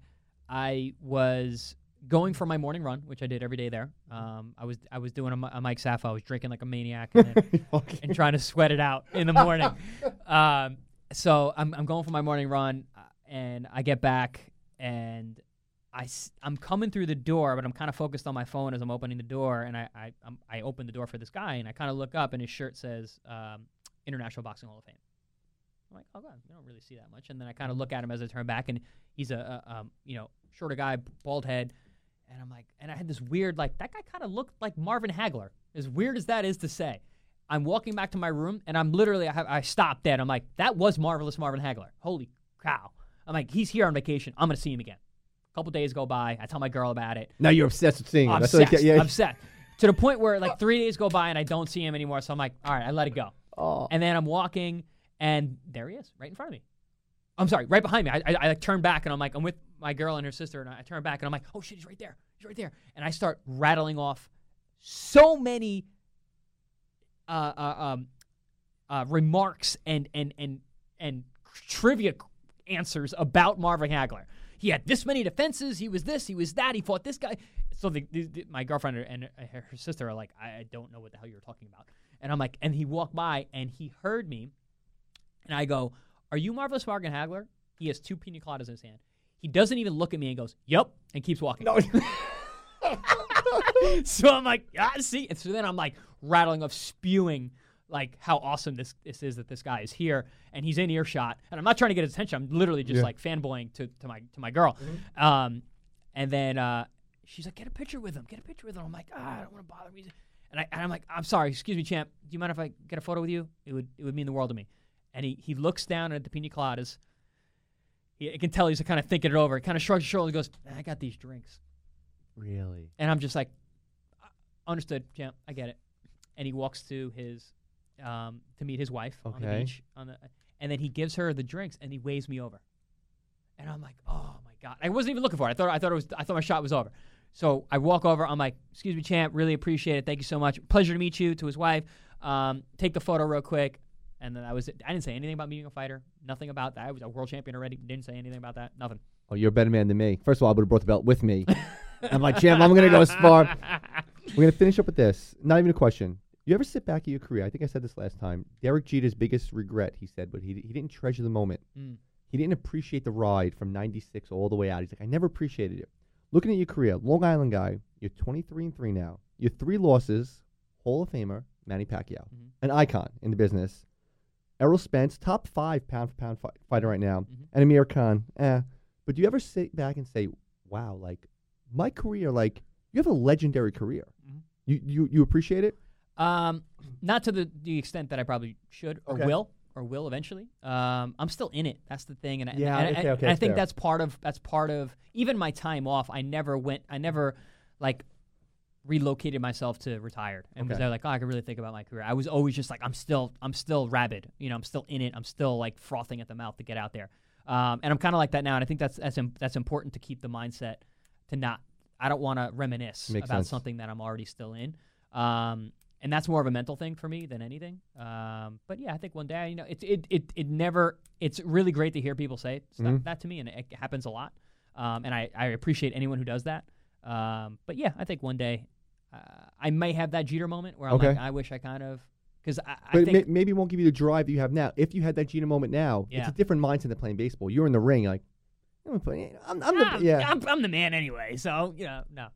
[SPEAKER 1] I was going for my morning run, which I did every day there. Um, I was I was doing a, Mi- a Mike Safo. I was drinking like a maniac and, then- and trying to sweat it out in the morning. um, so I'm I'm going for my morning run, uh, and I get back and. I, I'm coming through the door, but I'm kind of focused on my phone as I'm opening the door, and I I, I'm, I open the door for this guy, and I kind of look up, and his shirt says um, International Boxing Hall of Fame. I'm like, oh god, you don't really see that much. And then I kind of look at him as I turn back, and he's a, a um, you know shorter guy, bald head, and I'm like, and I had this weird like that guy kind of looked like Marvin Hagler. As weird as that is to say, I'm walking back to my room, and I'm literally I, I stopped dead. I'm like, that was marvelous Marvin Hagler. Holy cow! I'm like, he's here on vacation. I'm gonna see him again. A couple days go by. I tell my girl about it.
[SPEAKER 2] Now you're obsessed with seeing him. That's
[SPEAKER 1] obsessed.
[SPEAKER 2] get- yeah.
[SPEAKER 1] Obsessed. To the point where like three days go by and I don't see him anymore. So I'm like, all right, I let it go.
[SPEAKER 2] Oh.
[SPEAKER 1] And then I'm walking, and there he is, right in front of me. I'm sorry, right behind me. I, I, I like turn back, and I'm like, I'm with my girl and her sister, and I turn back, and I'm like, oh shit, he's right there, he's right there, and I start rattling off so many uh, uh, um, uh, remarks and and and and trivia answers about Marvin Hagler. He had this many defenses. He was this. He was that. He fought this guy. So the, the, the- my girlfriend and her sister are like, I, don't know what the hell you're talking about. And I'm like, and he walked by and he heard me, and I go, "Are you marvelous Marvin Hagler?" He has two pina coladas in his hand. He doesn't even look at me and goes, "Yep," and keeps walking.
[SPEAKER 2] No.
[SPEAKER 1] so I'm like, ah, see. And so then I'm like rattling off, spewing like how awesome this this is that this guy is here and he's in earshot. And I'm not trying to get his attention. I'm literally just
[SPEAKER 2] Yeah.
[SPEAKER 1] like fanboying to, to my to my girl. Um, and then uh, she's like, get a picture with him. Get a picture with him. I'm like, ah, I don't want to bother me. And, I, and I'm like, I'm sorry, excuse me, champ. Do you mind if I get a photo with you? It would it would mean the world to me. And he he looks down at the pina coladas. He, I can tell he's kind of thinking it over. He kind of shrugs his shoulders and goes, I got these drinks.
[SPEAKER 2] really?
[SPEAKER 1] And I'm just like, "Uh, understood, champ. I get it. And he walks to his, um, to meet his wife on the
[SPEAKER 2] Okay.
[SPEAKER 1] beach. On the, and then he gives her the drinks and he waves me over. And I'm like, oh my god! I wasn't even looking for it. I thought I thought it was. I thought my shot was over. So I walk over. I'm like, excuse me, champ. Really appreciate it. Thank you so much. Pleasure to meet you. To his wife. Um, take the photo real quick. And then I was it. I didn't say anything about meeting a fighter. Nothing about that. I was a world champion already. Didn't say anything about that. Nothing.
[SPEAKER 2] Oh, you're a better man than me. First of all, I would have brought the belt with me. I'm like, champ, I'm gonna go spar. We're gonna finish up with this. Not even a question. You ever sit back at your career? I think I said this last time. Derek Jeter's biggest regret, he said, but he he didn't treasure the moment.
[SPEAKER 1] Mm.
[SPEAKER 2] He didn't appreciate the ride from '96 all the way out. He's like, I never appreciated it. Looking at your career, Long Island guy, you're 23 and three now. Your three losses, Hall of Famer Manny Pacquiao,
[SPEAKER 1] Mhm.
[SPEAKER 2] an icon in the business. Errol Spence, top five pound for pound fi- fighter right now,
[SPEAKER 1] Mhm.
[SPEAKER 2] and Amir Khan. Eh. But do you ever sit back and say, "Wow, like my career, like you have a legendary career.
[SPEAKER 1] Mhm.
[SPEAKER 2] You you you appreciate it?
[SPEAKER 1] Um, not to the, the extent that I probably should or
[SPEAKER 2] Okay.
[SPEAKER 1] will or will eventually. Um, I'm still in it. That's the thing, and I-
[SPEAKER 2] Yeah,
[SPEAKER 1] and,
[SPEAKER 2] okay,
[SPEAKER 1] and-
[SPEAKER 2] okay,
[SPEAKER 1] I think
[SPEAKER 2] fair.
[SPEAKER 1] that's part of that's part of even my time off. I never went. I never like relocated myself to retired and was there like oh I could really think about my career. I was always just like I'm still I'm still rabid. You know I'm still in it. I'm still like frothing at the mouth to get out there. Um, and I'm kind of like that now. And I think that's that's im- that's important to keep the mindset to not. I don't want to reminisce
[SPEAKER 2] Makes
[SPEAKER 1] about
[SPEAKER 2] sense.
[SPEAKER 1] something that I'm already still in. Um, and that's more of a mental thing for me than anything. Um, but yeah, I think one day, you know, it's it it it never. It's really great to hear people say stuff,
[SPEAKER 2] Mhm.
[SPEAKER 1] that to me, and it, happens a lot. Um, and I I appreciate anyone who does that. Um, but yeah, I think one day uh, I may have that Jeter moment where I'm
[SPEAKER 2] Okay.
[SPEAKER 1] like, I wish I kind of because I, I
[SPEAKER 2] But may, maybe it won't give you the drive that you have now. If you had that Jeter moment now, it's a different mindset than playing baseball. You're in the ring, like, I'm, gonna I'm, I'm the yeah.
[SPEAKER 1] I'm, I'm the man anyway. So you know, no.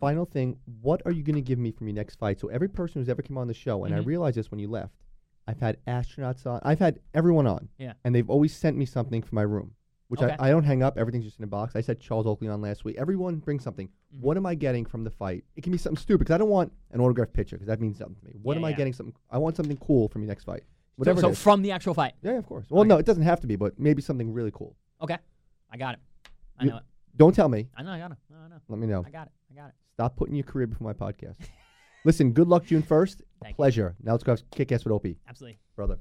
[SPEAKER 2] Final thing, what are you going to give me from your next fight? So every person who's ever come on the show, and I
[SPEAKER 1] Mhm.
[SPEAKER 2] realized this when you left, I've had astronauts on. I've had everyone on.
[SPEAKER 1] Yeah.
[SPEAKER 2] And they've always sent me something for my room, which
[SPEAKER 1] Okay.
[SPEAKER 2] I, I don't hang up. Everything's just in a box. I said Charles Oakley on last week. Everyone brings something.
[SPEAKER 1] Mhm.
[SPEAKER 2] What am I getting from the fight? It can be something stupid because I don't want an autographed picture because that means something to me. What
[SPEAKER 1] Yeah,
[SPEAKER 2] am I getting? Something. I want something cool from your next fight. Whatever
[SPEAKER 1] so
[SPEAKER 2] is.
[SPEAKER 1] from the actual fight,
[SPEAKER 2] yeah, of course. Well,
[SPEAKER 1] Okay.
[SPEAKER 2] no, it doesn't have to be, but maybe something really cool.
[SPEAKER 1] okay, I got it. I
[SPEAKER 2] You-
[SPEAKER 1] know it.
[SPEAKER 2] Don't tell me.
[SPEAKER 1] I know. I got it. No, I know.
[SPEAKER 2] Let me know.
[SPEAKER 1] I got it. I got it.
[SPEAKER 2] Stop putting your career before my podcast. Listen, good luck June 1st.
[SPEAKER 1] Thank you.
[SPEAKER 2] Pleasure. Now let's go have kick ass with Opie,
[SPEAKER 1] Absolutely.
[SPEAKER 2] brother.